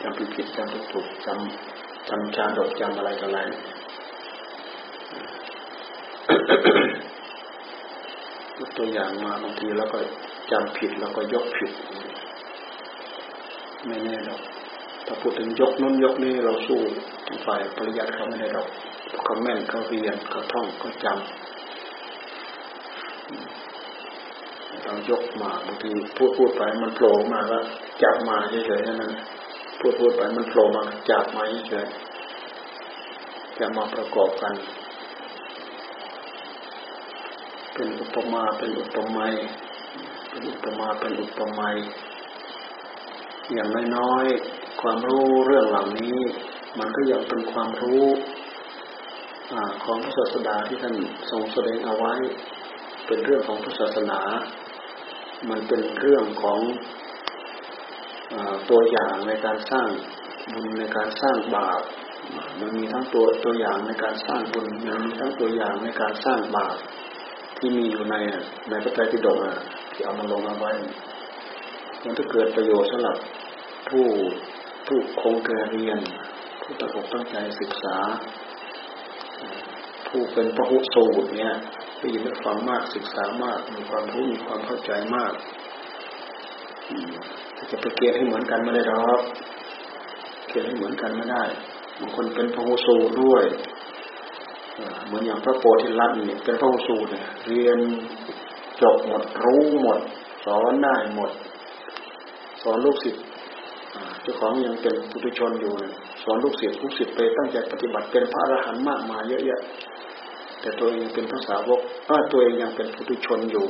จำผิดผิดจำถูกถูกจำจำชาดกจำอะไรต่ออะไร ตัวอย่างมาบางทีแล้วก็จำผิดแล้วก็ยกผิด ไม่แน่หรอกถ้าพูดถึงยกนู้นยกนี้เราสู้ฝ่ายปริยัติเขาไม่ได้หรอกเขาแม่นเขาเรียนเขาท่องเขาจำเรายกมาบางทีพูดพูดไปมันโผล่มาก็จับมาเฉยๆนั่นพูดพูดไปมันโผล่มาจับมาเฉยๆจะมาประกอบกัน เป็นอุปมาเป็นอุปไมยเป็นอุปมาเป็นอุปไมยอย่างน้อยๆความรู้เรื่องเหล่านี้ มันก็ยังเป็นความรู้ของพระศาสดาที่ท่านทรงแสดงเอาไว้ เป็นเรื่องของพุทธศาสนา มันเป็นเรื่องของอตัวอย่างในการสร้างบุญในการสร้างบาปมันมีทั้งตัวตัวอย่างในการสร้างบุญมันมีทั้งตัวอย่างในการสร้างบาป ที่มีอยู่ในในพระไตรปิฎกที่เอามาลงเอาไว้ มันจะเกิดประโยชน์สำหรับผู้ผู้คงแก่เรียน ผู้ตั้งอกตั้งใจศึกษา ผู้เป็นพระหุสูตรเนี่ยได้ยินได้ฟังมากศึกษามาก มีความรู้มีความเข้าใจมากจะไปเกณฑ์ให้เหมือนกันไม่ได้หรอกเกณฑ์ให้เหมือนกันไม่ได้บางคนเป็นพระหุสูตรด้วย เหมือนอย่างพระโพธิลัตน์นี่เป็นพระสูตรเนี่ยเรียนจบหมดรู้หมด สอนได้หมด สอนลูกศิษย์เจ้าของยังเป็นปุถุชนอยู่ สอนลูกศิษย์ลูกศิษย์ไปตั้งใจปฏิบัติเป็นพระอรหันต์มากมายเยอะแยะแต่ตัวเองเป็นพระสาวกตัวเองยังเป็นปุถุชนอยู่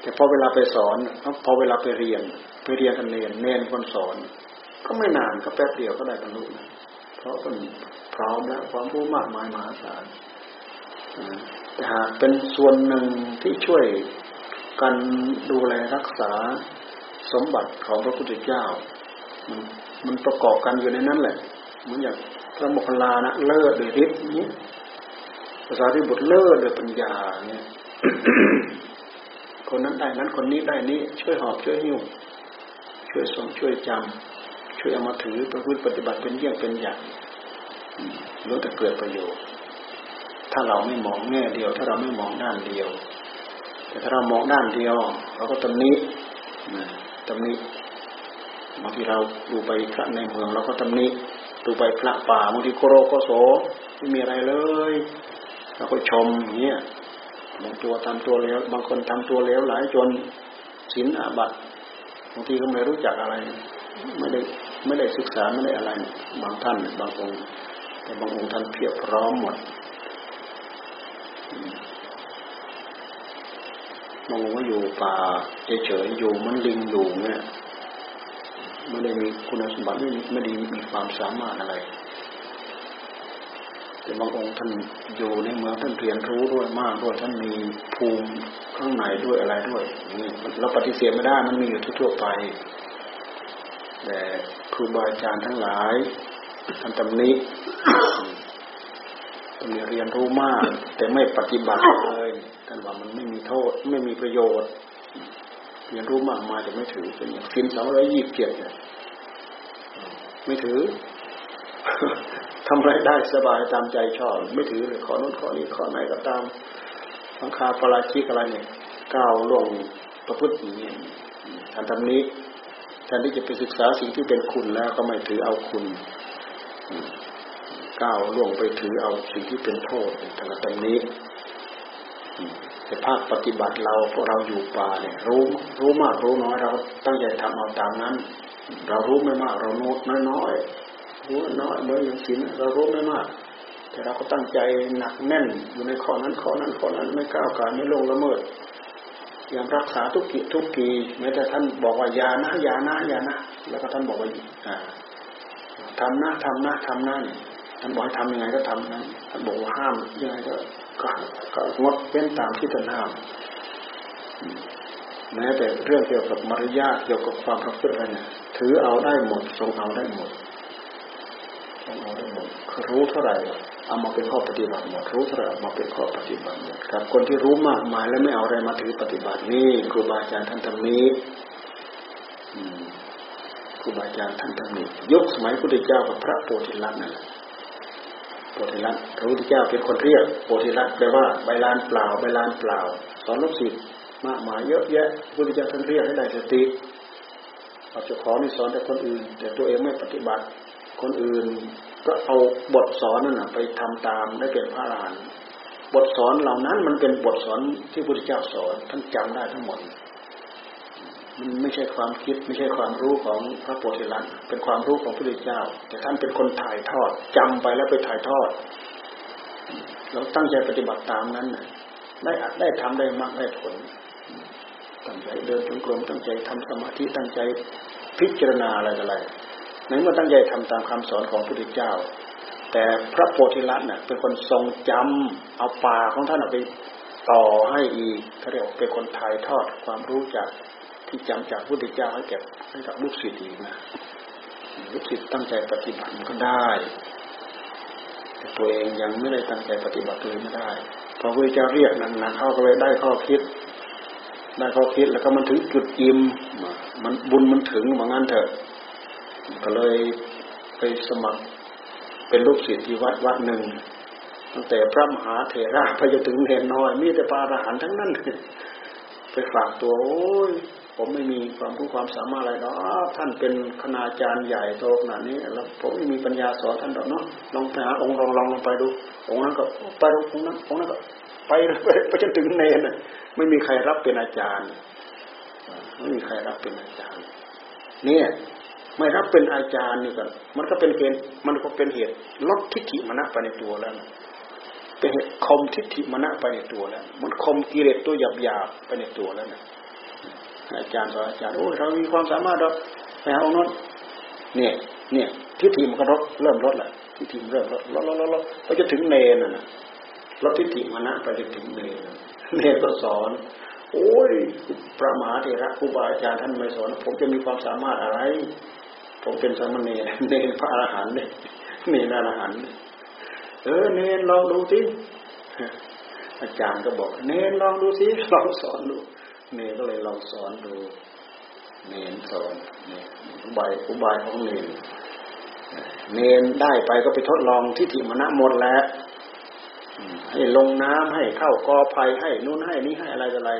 แต่พอเวลาไปสอนพอเวลาไปเรียนไปเรียนกันเรียนเน้นคนสอน ก็ไม่นานก็แป๊บเดียวก็ได้บรรลุนะเพราะเป็นพร้อมแล้วความรู้มากมายมหาศาลแต่หากเป็นส่วนหนึ่งที่ช่วยกันดูแลรักษาสมบัติของพระพุทธเจ้า มันมันประกอบกันอยู่ในนั้นแหละเหมือนอย่างพระโมคคัลลานะเลิศด้วยฤทธิ์นี้ภาษาที่บทเลิศด้วยปัญญาเนี่ยคนนั้นได้นั้นคนนี้ได้นี้ช่วยหอบช่วยหิ้วช่วยส่งช่วยจำช่วยเอามาถือประพฤติปฏิบัติเป็นเยี่ยงเป็นอย่าง รู้แต่เกิดประโยชน์ ถ้าเราไม่มองแง่เดียว ถ้าเราไม่มองด้านเดียว แต่ถ้าเรามองด้านเดียว เราก็ตำหนิตำหนิบางทีเราดูไปพระในเมืองเราก็ตำหนิดูไปพระป่าบางทีโคโรโคโสไม่มีอะไรเลยเราก็ชมเงี้ยบางตัวทำตัวเลวบางคนทำตัวเลวหลายจนศีลอาบัตบางทีก็ไม่รู้จักอะไร ไม่ได้ไม่ได้ศึกษาไม่ได้อะไร บางท่านบางองค์ แต่บางองค์ท่านเพียบพร้อมหมดบางองค์ก็อยู่ป่าเฉยๆอยู่มันลิงอยู่เนี่ยไม่ได้มีคุณสมบัติไม่ไม่ด้มีความสามารถอะไร แต่บางองค์ท่านอยู่ในเมืองท่านเรียนรู้ด้วยมากด้วยท่านมีภูมิข้างในด้วยอะไรด้วยนี่เราปฏิเสธไม่ได้มันมีอยู่ทั่วไป แต่ครูบาอาจารย์ทั้งหลาย ท่านตำหนิมีเรียนรู้มาก แต่ไม่ปฏิบัติเลยท่านว่ามันไม่มีโทษ ไม่มีประโยชน์ เรียนรู้มากมาแต่ไม่ถือเป็นอย่างสินสองร้อยยี่สิบเจ็ดเนี่ยไม่ถือทำไรได้สบายตามใจชอบ ไม่ถือเลยขอโน้นขอนี้ขอไหนก็ตามสังคาปราชิกอะไรเนี่ยก้าวล่วงประพฤติอย่างนี้ท่านทำนี้แทนที่จะไปศึกษาสิ่งที่เป็นคุณแล้วก็ไม่ถือเอาคุณ ก้าวล่วงไปถือเอาสิ่งที่เป็นโทษทางตำนี้แต่ภาคปฏิบัติเราพวกเราอยู่ป่าเนี่ย รู้รู้มากรู้น้อยเราตั้งใจทำเอาตามนั้น เรารู้ไม่มากเราโน้ตน้อยๆรู้น้อยเหมื่ออย่างศีลเรารู้ไม่มาก แต่เราก็ตั้งใจหนักแน่นอยู่ในข้อนั้นข้อนั้นข้อนั้นไม่ก้าวไกลไม่ลงละเมิดอย่างรักษาทุกกิทุกกีแม้แต่ท่านบอกว่ายานะยานะยานะ แล้วก็ท่านบอกว่า ทำนะทำนะทำนะท่านบอกให้ทำยังไงก็ทำนั้นท่านบอกว่าห้ามยังไงก็ก็ก็งดเว้นตามที่ท่านห้ามแม้แต่เรื่องเกี่ยวกับมารยาทเกี่ยวกับความประพฤติอะไรเนี่ยถือเอาได้หมดทรงเอาได้หมดทรงเอาได้หมดคือรู้เท่าไหร่เอามาเป็นข้อปฏิบัติหมดรู้เท่าไหร่มาเป็นข้อปฏิบัติหมดกับ คนที่รู้มากมายแล้วไม่เอาอะไรมาถือปฏิบัตินี่ครูบาอาจารย์ท่านทำนี้ ครูบาอาจารย์ท่านทำนี้ยกสมัยพุทธเจ้ากับพระโพธิลักษณ์นั่นแหละโพธิลักษณ์พระพุทธเจ้าเป็นคนเรียกโพธิลักษณ์แปลว่าใบลานเปล่าใบลานเปล่า สอนลูกศิษย์มากมายเยอะแยะพุทธเจ้าท่านเรียกให้ได้สติเอาเจ้าของนี่สอนแต่คนอื่น แต่ตัวเองไม่ปฏิบัติ คนอื่นก็เอาบทสอนนั่นไปทำตามได้เป็นพระอรหันต์บทสอนเหล่านั้นมันเป็นบทสอนที่พระพุทธเจ้าสอนท่านจำได้ทั้งหมด มันไม่ใช่ความคิดไม่ใช่ความรู้ของพระโพธิลักษณ์เป็นความรู้ของพระพุทธเจ้า แต่ท่านเป็นคนถ่ายทอดจำไปแล้วไปถ่ายทอด เราตั้งใจปฏิบัติตามนั้นได้ได้ทำได้มากได้ผล ตั้งใจเดินจงกรมตั้งใจทำสมาธิตั้งใจพิจารณาอะไรอะไรในเมื่อตั้งใจทำตามคำสอนของพระพุทธเจ้า แต่พระโพธิลักษณ์เน่ยเป็นคนทรงจำเอาป่าของท่านเอาไปต่อให้อีกเขาเรียกเป็นคนถ่ายทอดความรู้จาก ที่จำจากพุทธเจ้าให้แก่ให้กับลูกศิษย์อีกนะลูกศิษย์ตั้งใจปฏิบัติมันก็ได้แต่ตัวเองยังไม่ได้ตั้งใจปฏิบัติเลยไม่ได้พอพระพุทธเจ้าเรียกนั้นนะเข้าก็เลยได้ข้อคิด ได้ข้อคิดแล้วก็มันถึงจุดอิ่มมันบุญมันถึงว่างั้นเถอะ ก็เลยไปสมัครเป็นลูกศิษย์ที่วัดวัดหนึ่งตั้งแต่พระมหาเถระไปจนถึงเนรน้อย มีแต่ปาราหันทั้งนั้นไปฝากตัวโอ้ย ผมไม่มีความรู้ความสามารถอะไรหรอกท่านเป็นคณาจารย์ใหญ่โตขนาดนี้แล้วผมไม่มีปัญญาสอนท่านหรอกเนาะลองไปหาองค์ลองลองลงไปดู องค์นั้นก็ไปองค์นั้นองค์นั้นก็ไปไปจนถึงเนรไม่มีใครรับเป็นอาจารย์ ไม่มีใครรับเป็นอาจารย์ เนี่ยไม่รับเป็นอาจารย์นี่ก็มันก็เป็นเกณฑ์มันก็เป็นเหตุลดทิฏฐิมณะไปในตัวแล้วเป็นเหตุคมทิฏฐิมณะไปในตัวแล้ว มันคมกิเลสตัวหยาบๆไปในตัวแล้วนะ อาจารย์สอนอาจารย์โอ้เรามีความสามารถเราไปหาองค์นั้นเนี่ยเนี่ยทิฏฐิมันก็ลดเริ่มลดแหละทิฏฐิเริ่มลดลดลดลดไปจะถึงเนนน่ะลดทิฏฐิมานะไปจะถึงเนนเนนก็สอน โอ้ยพระมหาเถระครูบาอาจารย์ท่านไม่สอน ผมจะมีความสามารถอะไร ผมเป็นสามเณรเนรพระอรหันต์เนี่ยเนรอรหันต์เออเนรลองดูสิอาจารย์ก็บอก เนรลองดูสิลองสอนดู เนก็เลยลองสอนดู เนนสอนเนอุบายอุบายของเนนเนนได้ไปก็ไปทดลองที่ถิมณะหมดแล้วให้ลงน้ำให้เข้ากอภัยให้นู่นให้นี่ให้อะไรอะไร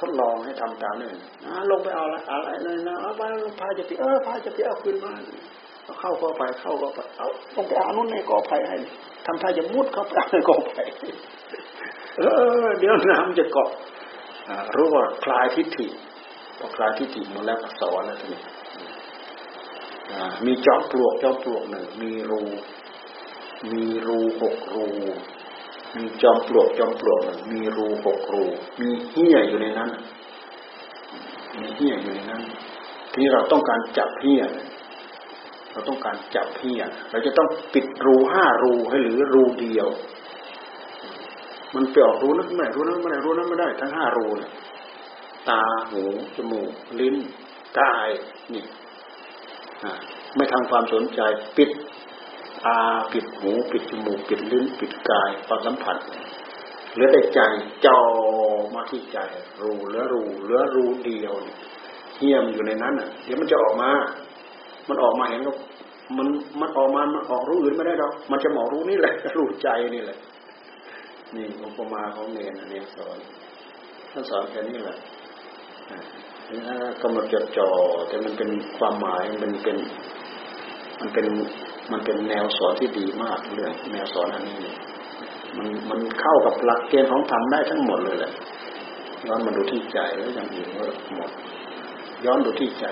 ทดลองให้ทำตามนี่นะลงไปเอาอะไรเลยนะเอาไปพาจะไปเออพาจะไปเอาขึ้นมาเข้าก็ไปเข้าก็ไปเอาต้องไปเอานุ่นในกอไผ่ให้ทำท่าจะมุดเข้าไปในกอไผ่เออเดี๋ยวน้ำจะเกาะ รู้ว่าคลายทิฏฐิพอคลายทิฏฐิหมดแล้วก็สอนแล้วทีนี้มีจอมปลวกจอมปลวกหนึ่งมีรูมีรูหกรู มีจอมปลวกจอมปลวกหนึ่งมีรูหกรู มีเหี้ยอยู่ในนั้นมีเหี้ยอยู่ในนั้น ที่เราต้องการจับเหี้ยเราต้องการจับเหี้ยเราจะต้องปิดรูห้ารูให้หรือรูเดียว มันเปลี่ยนรูนั้นไม่รูนั้นไม่ได้รูนั้นไม่ได้ทั้งห้ารูเนี่ยตาหูจมูกลิ้นกายนี่ไม่ทำความสนใจปิดตาปิดหูปิดจมูกปิดลิ้นปิดกายความสัมผัสเหลือแต่ใจจ่อมาที่ใจ รูเหลือรูเหลือรูเดียวเฮียมอยู่ในนั้นอะ เดี๋ยวมันจะออกมา มันออกมาเห็นก็มันมันออกมามันออกรู้อื่นไม่ได้หรอกมันจะหมอรู้นี่แหละรู้ใจนี่แหละ นี่อุปมาของเนรเนี่ยสอนท่านสอนแค่นี้แหละถ้ากำหนดจดจ่อแต่มันเป็นความหมายมันเป็นมันเป็นมันเป็นแนวสอนที่ดีมากเรื่องแนวสอนอันนี้มันมันเข้ากับหลักเกณฑ์ของธรรมได้ทั้งหมดเลยแหละย้อนมาดูที่ใจแล้วอย่างอื่นก็หมด ย้อนดูที่ใจ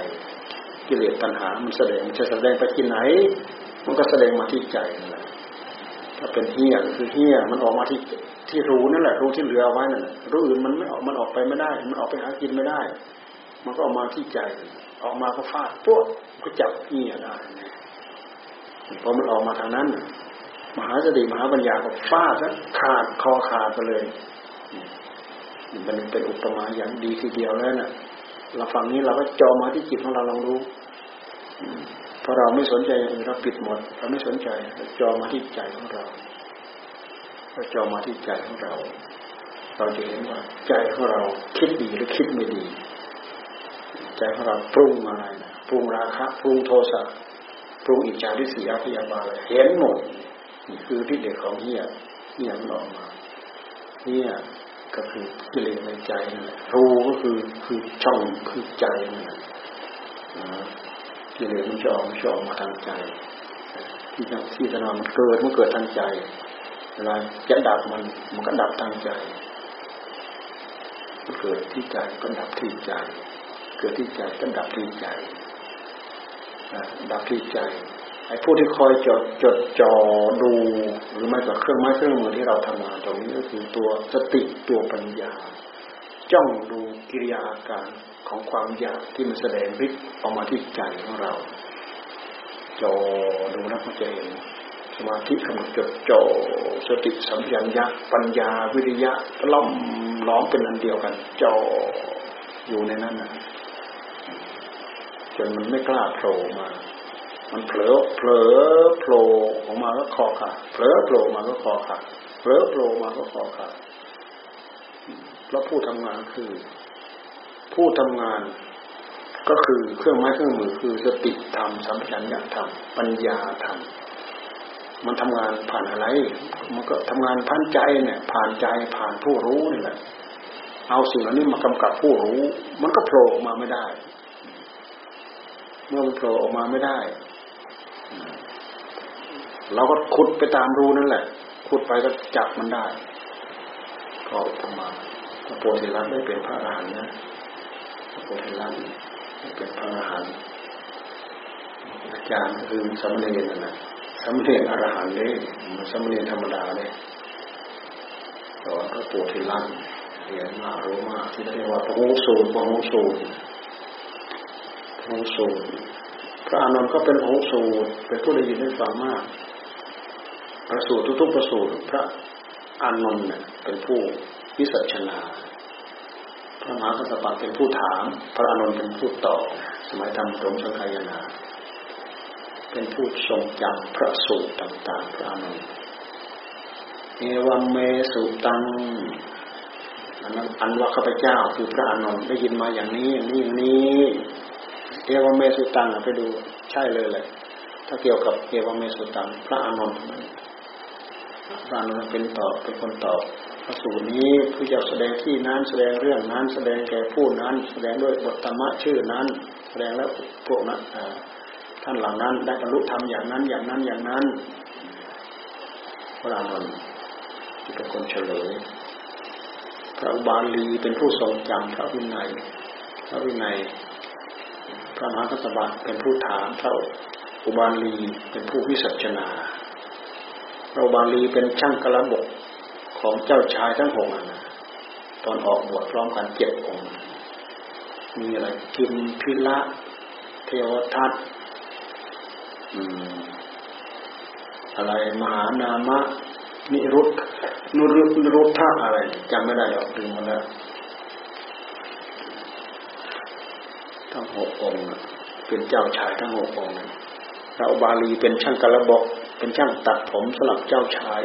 กิเลสตัณหา มันแสดงจะแสดงไปที่ไหน มันก็แสดงมาที่ใจนั่นแหละ ถ้าเป็นเฮี้ยคือเฮี้ยมันออกมาที่ที่รู้นั่นแหละรู้ที่เหลือไว้นั่นแหละรู้อื่นมันไม่ออกมันออกไปไม่ได้ มันออกไปหากินไม่ได้ มันก็ออกมาที่ใจ ออกมาก็ฟาดปุ๊บก็จับเฮี้ยได้พอมันออกมาทางนั้น มหาสติมหาปัญญาก็ฟาดแล้วขาดคอขาดไปเลยมันเป็นอุปมาอย่างดีทีเดียวแล้วนะ่ะเราฟังนี้เราก็จอมาที่จิตของเราลองดู พอเราไม่สนใจเราปิดหมด เราไม่สนใจจอมาที่ใจของเราเราจอมาที่ใจของเรา เราจะเห็นว่า ใจของเราคิดดีหรือคิดไม่ดี ใจของเราปรุงอะไรนะปรุงราคะปรุงโทสะปรุงอิจฉาริษยพยาบาลเห็นหมดนี่คือที่เด็กของเฮียเฮียมันออกมาเฮียก็คือกิเลสในใจนั่นแหละรูก็คือคือช่องคือใจนั่นแหละ กิเลสมันจะออกมันจะออกมาทางใจ ที่ที่จะนอนมันเกิดมันเกิดทางใจเวลาจะดับมันมันก็ดับทางใจมันเกิดที่ใจก็ดับที่ใจ เกิดที่ใจก็ดับที่ใจดับที่ใจไอ้ผู้ที่คอยจดจดจ่อดู หรือไม่ก็เครื่องไม้เครื่องมือที่เราทำงานตรงนี้ก็คือตัวสติตัวปัญญา จ้องดูกิริยาอาการ ของความอยากที่มันแสดงฤทธิ์ออกมาที่ใจของเราจอดูแล้วก็จะเห็นสมาธิกำลังจดจ่อสติสัมผัสญะปัญญาวิริยะล้อมล้อมเป็นอันเดียวกันจออยู่ในนั้นนะจนมันไม่กล้าโผล่มา มันเผลอเผลอโผล่ออกมาก็คอขาดเผลอโผล่มาก็คอขาดเผลอโผล่มาก็คอขาดเพราะผู้ทำงานคือ ผู้ทำงานก็คือเครื่องไม้เครื่องมือคือสติธรรมสัมผัสญาธรรมปัญญาธรรมมันทำงานผ่านอะไร มันก็ทำงานผ่านใจเนี่ย ผ่านใจผ่านผู้รู้นี่แหละ เอาสิ่งเหล่านี้มากำกับผู้รู้ มันก็โผล่ออกมาไม่ได้ เมื่อมันโผล่ออกมาไม่ได้เราก็ขุดไปตามรูนั่นแหละ ขุดไปก็จับมันได้ ก็ทำมาพระโพธิลัตได้เป็นพระอรหันต์นะ โพธิลัตได้เป็นพระอรหันต์อาจารย์คือสมเด็จนะสมเด็จอรหันต์เลยสมเด็จธรรมดาเลยสอนพระโพธิลัตเรียนมารู้มากที่เรียกว่าพระโหสูตรพระโหสูตรหงค์สูตรพระอานนท์ก็เป็นหงค์สูตรเป็นผู้ได้ยินได้ฟังมาก ประสูตรทุกๆประสูตรพระอานนท์เนี่ยเป็นผู้วิสัชนา ระมหากัสสปะเป็นผู้ถาม พระอานนท์เป็นผู้ตอบสมัยทำรมสังขายนาเป็นผู้ทรงจำพระสูตรต่าง ๆ พระอานนท์เอวัมเมสุตังอันนั้นอันว่าข้าพเจ้าคือพระอานนท์ได้ยินมาอย่างนี้อย่างนี้อย่างนี้ เอวเมสุตังไปดูใช่เลยแหละ ถ้าเกี่ยวกับเอวเมสุตัง พระอานนท์พระอานนท์เป็นตอบเป็นคนตอบ พระสูตรนี้ผู้จ้าแสดงที่นั้นแสดงเรื่องนั้น แสดงแก่ผู้นั้น แสดงด้วยบทธรรมะชื่อนั้น แสดงแล้วพวกนั้นท่านเหล่านั้นได้บรรลุธรรมอย่างนั้นอย่างนั้นอย่างนั้นพระอานนท์เป็นคนเฉลยพระอุบาลีเป็นผู้ทรงจำพระวินัย พระวินัย พระมหากัสสะเป็นผู้ถามพระอุบาลีเป็นผู้วิสัชนาพระอุบาลีเป็นช่างกระบก ของเจ้าชายทั้งหกตอนออกบวชพร้อมกันเจ็ดองค์ มีอะไรกิมพิละเทวทัตอะไรมหานามะ นิรุตนุรุตนุรุตท่าอะไรจำไม่ได้หรอกลืมมาแล้วทั้งหกองค์เป็นเจ้าชายทั้งหกองค์พระอุบาลีเป็นช่างกระบอกเป็นช่างตัดผมสลับเจ้าชาย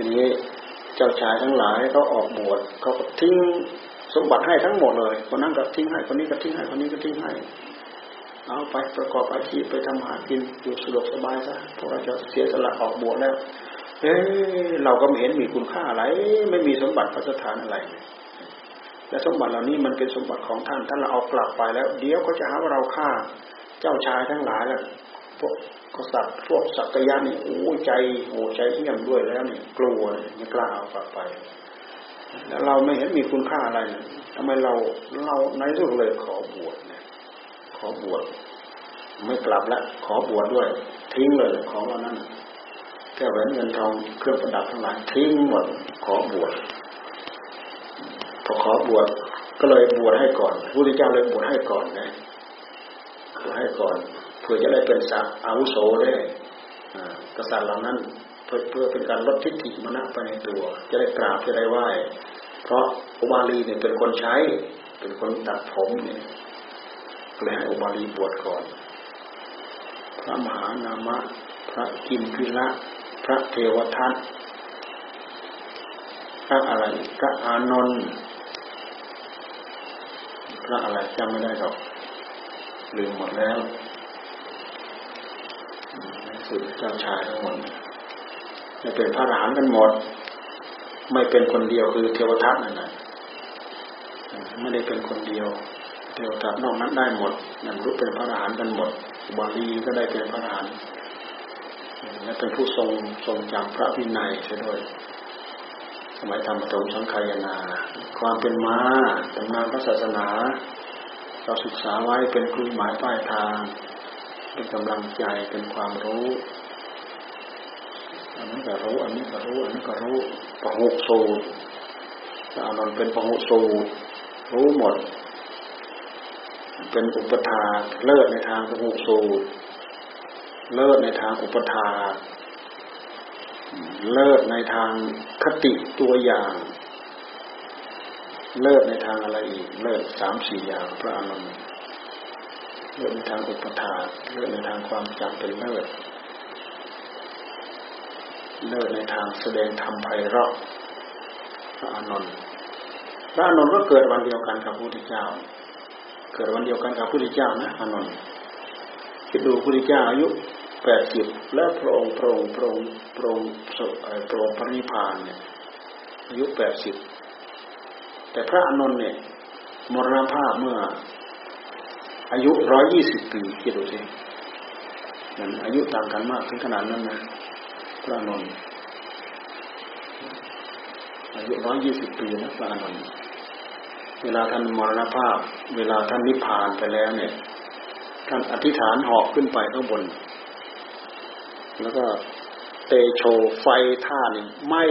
ทีนี้เจ้าชายทั้งหลายเขาออกบวชเขาก็ทิ้งสมบัติให้ทั้งหมดเลยคนนั้นก็ทิ้งให้คนนี้ก็ทิ้งให้คนนี้ก็ทิ้งให้เอาไปประกอบอาชีพไปทำหากินอยู่สะดวกสบายซะพวกเราจะเสียสละออกบวชแล้ว เอ้เราก็ไม่เห็นมีคุณค่าอะไร ไม่มีสมบัติพระสถานอะไร และสมบัติเหล่านี้มันเป็นสมบัติของท่าน ท่านเราเอากลับไปแล้ว เดี๋ยวเขาจะหาว่าเราฆ่า เจ้าชายทั้งหลายแล้ว พวกกษัตริย์พวกสักยะนี่โอ้ใจโอ้ใจเยี่ยมด้วยแล้วนี่กลัวไม่กล้าเอากลับไปแล้วเราไม่เห็นมีคุณค่าอะไรทำไมเราเราในสุดเลยขอบวชเนี่ยขอบวชไม่กลับแล้วขอบวชด้วย ทิ้งเลยของเรานั้นแค่แหวนเงินทองเครื่องประดับทั้งหลายทิ้งหมดขอบวชพอขอบวชก็เลยบวชให้ก่อนพระพุทธเจ้าเลยบวชให้ก่อนนะบวชให้ก่อน พื่อจะได้เป็นสักอาวุโสได้กษัตริย์เหล่านั้นเพื่อเพื่อเป็นการลดทิฏฐิมณะไปในตัว จะได้กราบจะได้ไหว้เพราะอุบาลีเนี่ยเป็นคนใช้ เป็นคนตัดผมเนี่ยเลยให้อุบาลีบวชก่อน พระมหานามะ พระกิมพิละ พระเทวทัตพระอะไรพระอานนท์พระอะไรจำไม่ได้หรอกลืมหมดแล้ว สุดเจ้าชายทั้งหมดไม่เป็นพระอรหันต์กันหมด ไม่เป็นคนเดียวคือเทวทัตนั่นแหละไม่ได้เป็นคนเดียว เทวทัตนอกนั้นได้หมดนั่นรู้เป็นพระอรหันต์กันหมดบาลีก็ได้เป็นพระอรหันต์และเป็นผู้ทรงทรงจำพระวินัยเสียด้วย สมัยธรรมตรงสังขายนา ความเป็นมาตำนานพระศาสนา เราศึกษาไว้เป็นครูหมายป้ายทาง เป็นกำลังใจเป็นความรู้อันนี้ก็รู้อันนี้ก็รู้อันนี้ก็รู้ปะหุสูตรอานนท์เป็นปะหุสูตรรู้หมด เป็นอุปทาเลิศในทางปะหุสูตรเลิศในทางอุปทาเลิศในทางคติตัวอย่าง เลิศในทางอะไรอีก เลิศสามสี่อย่างพระอานนท์ เลิศในทางอุปทานเลิศในทางความจำเป็นเลิศเลิศในทางแสดงธรรมไพเราะพระอานนท์พระอานนท์ก็เกิดวันเดียวกันกับพระพุทธเจ้า เกิดวันเดียวกันกับพระพุทธเจ้านะอานนท์คิดดูพระพุทธเจ้าอายุแปดสิบแล้วพระองค์พระองค์พระองค์พระองค์พระองค์พระนิพพานเนี่ยอายุแปดสิบแต่พระอานนท์เนี่ยมรณภาพเมื่อ อายุร้อยยี่สิบปีคิดดูสิมันอายุต่างกันมากถึงขนาดนั้นนะพระนนท์อายุร้อยยี่สิบปีนะพระนนท์เวลาท่านมรณภาพ เวลาท่านนิพพานไปแล้วเนี่ย ท่านอธิษฐานหอกขึ้นไปข้างบน แล้วก็เตโชไฟท่านี่ไม่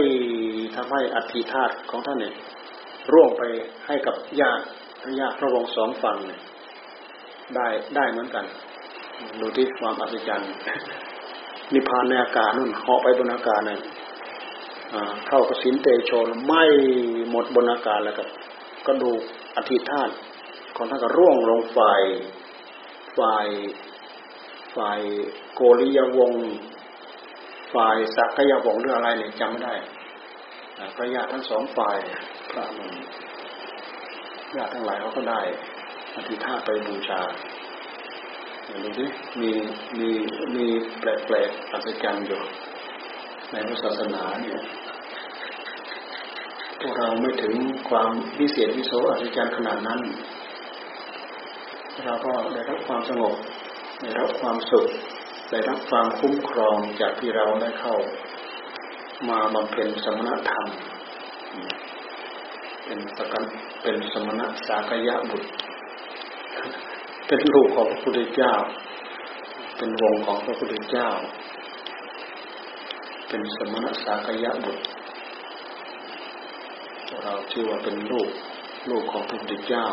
ทำให้อธิธาตของท่านเนี่ยร่วงไปให้กับญาติญาติพระวงศ์สองฝั่งเนี่ย ได้ได้เหมือนกัน ดูที่ความอัศจรรย์นิพพานในอากาศนู่นเหาะไปบนอากาศนี่ยเข้ากสินเตโชนไม่หมดบนอากาศแล้วก็กระดูกอธิธาตของท่านก็ร่วงลงฝ่ายฝ่ายฝ่ายโกริยวงฝ่ายสักยวงหรืออะไรเนี่ยจำไม่ได้พระญาติทั้งสองฝ่ายพระนญาติทั้งหลายเขาก็ได้ อธิษฐานไปบูชาดูสิมีมีมีแปลกๆอัศจรรย์อยู่ในศาสนาเนี่ยพวกเราไม่ถึงความพิเศษวิโสอัศจรรย์ขนาดนั้น เราก็ได้รับความสงบได้รับความสุขได้รับความคุ้มครองจากที่เราได้เข้า มาบำเพ็ญสมณธรรม เป็นสกันเป็นสมณะสากยะบุตร เป็นลูกของพระพุทธเจ้า เป็นวงของพระพุทธเจ้า เป็นสมณะสากยะบุตร เราชื่อว่าเป็นลูกลูกของพระพุทธเจ้า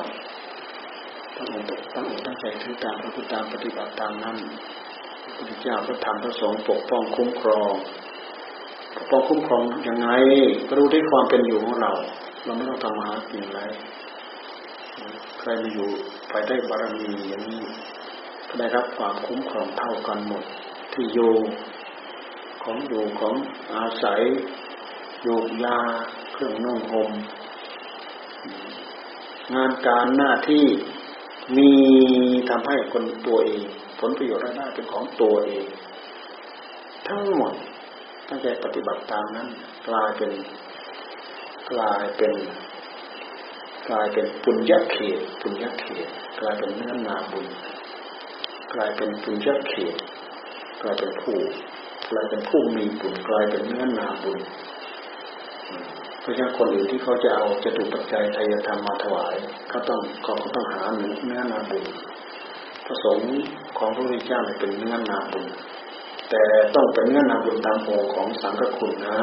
ตั้งองค์ตั้งองค์ตั้งใจถือตามพระพุทธตามปฏิบัติตามนั้นพระพุทธเจ้าพระธรรมพระสงฆ์ปกป้องคุ้มครองปกป้องคุ้มครองยังไงก็รู้ที่ความเป็นอยู่ของเรา เราไม่ต้องทำมาหากินอะไรใครมาอยู่ ไปได้บารมีอย่างนี้ก็ได้รับความคุ้มครองเท่ากันหมด ที่โยของอยู่ของอาศัย โยกยาเครื่องนุ่งห่มงานการหน้าที่มีทำให้คนตัวเอง ผลประโยชน์รายได้เป็นของตัวเอง ทั้งหมดตั้งใจปฏิบัติตามนั้น กลายเป็นกลายเป็น กลายเป็นปุญญเขตปุญญเขตกลายเป็นเนื้อนาบุญ กลายเป็นปุญญเขตกลายเป็นผู้กลายเป็นผู้มีบุญกลายเป็นเนื้อนาบุญเพราะฉะนั้นคนอื่นที่เขาจะเอาจะถูกปัจจัยทายธรรมมาถวายเขาต้องเขาต้องหาเนื้อนาบุญผสมของพระพุทธเจ้าเป็นเนื้อนาบุญแต่ต้องเป็นเนื้อนาบุญตามองของสังฆคุณนะ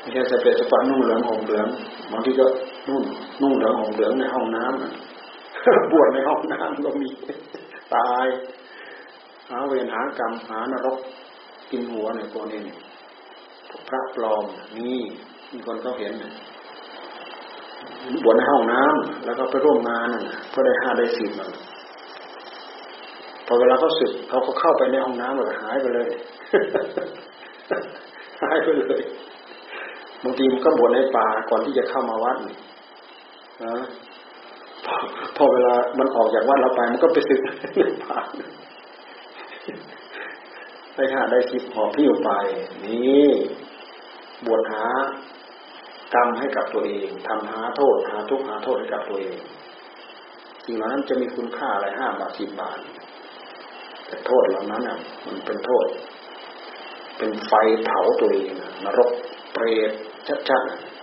ไม่ใช่สเปสปะนุ่งเหลืองห่มเหลืองบางทีก็ นุ่งนุ่งเหลืองห่มเหลืองในห้องน้ำบวชในห้องน้ำก็มีตายหาเวรหากรรมหานรกกินหัวในพวกนี้พระปลอมนี่มีคนเขาเห็นบวชในห้องน้ำแล้วก็ไปร่วมงานก็ได้ห้าได้สิบมันพอเวลาเขาสึกเขาก็เข้าไปในห้องน้ำแบบหายไปเลยหายไปเลยบางทีมันก็บวชในป่าก่อนที่จะเข้ามาวัด พอเวลามันออกจากวัดเราไป มันก็ไปสึกในป่าได้ห้าได้สิบหอบพี่ไป นี่บวชหากรรมให้กับตัวเองทำหาโทษ หาทุกหาโทษให้กับตัวเองสิ่งเหล่านั้นจะมีคุณค่าอะไรห้าบาทสิบบาทแต่โทษเหล่านั้นอะ มันเป็นโทษ เป็นไฟเผาตัวเองนรกเปรตชัดๆ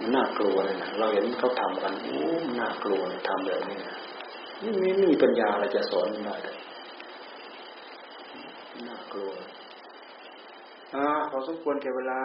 มันน่ากลัวเลยนะเราเห็นเขาทำกันโอ้น่ากลัวทำแบบนี้นี่ไม่มีปัญญาอะไรจะสอนได้น่ากลัวอ่าพอสมควรแก่เวลา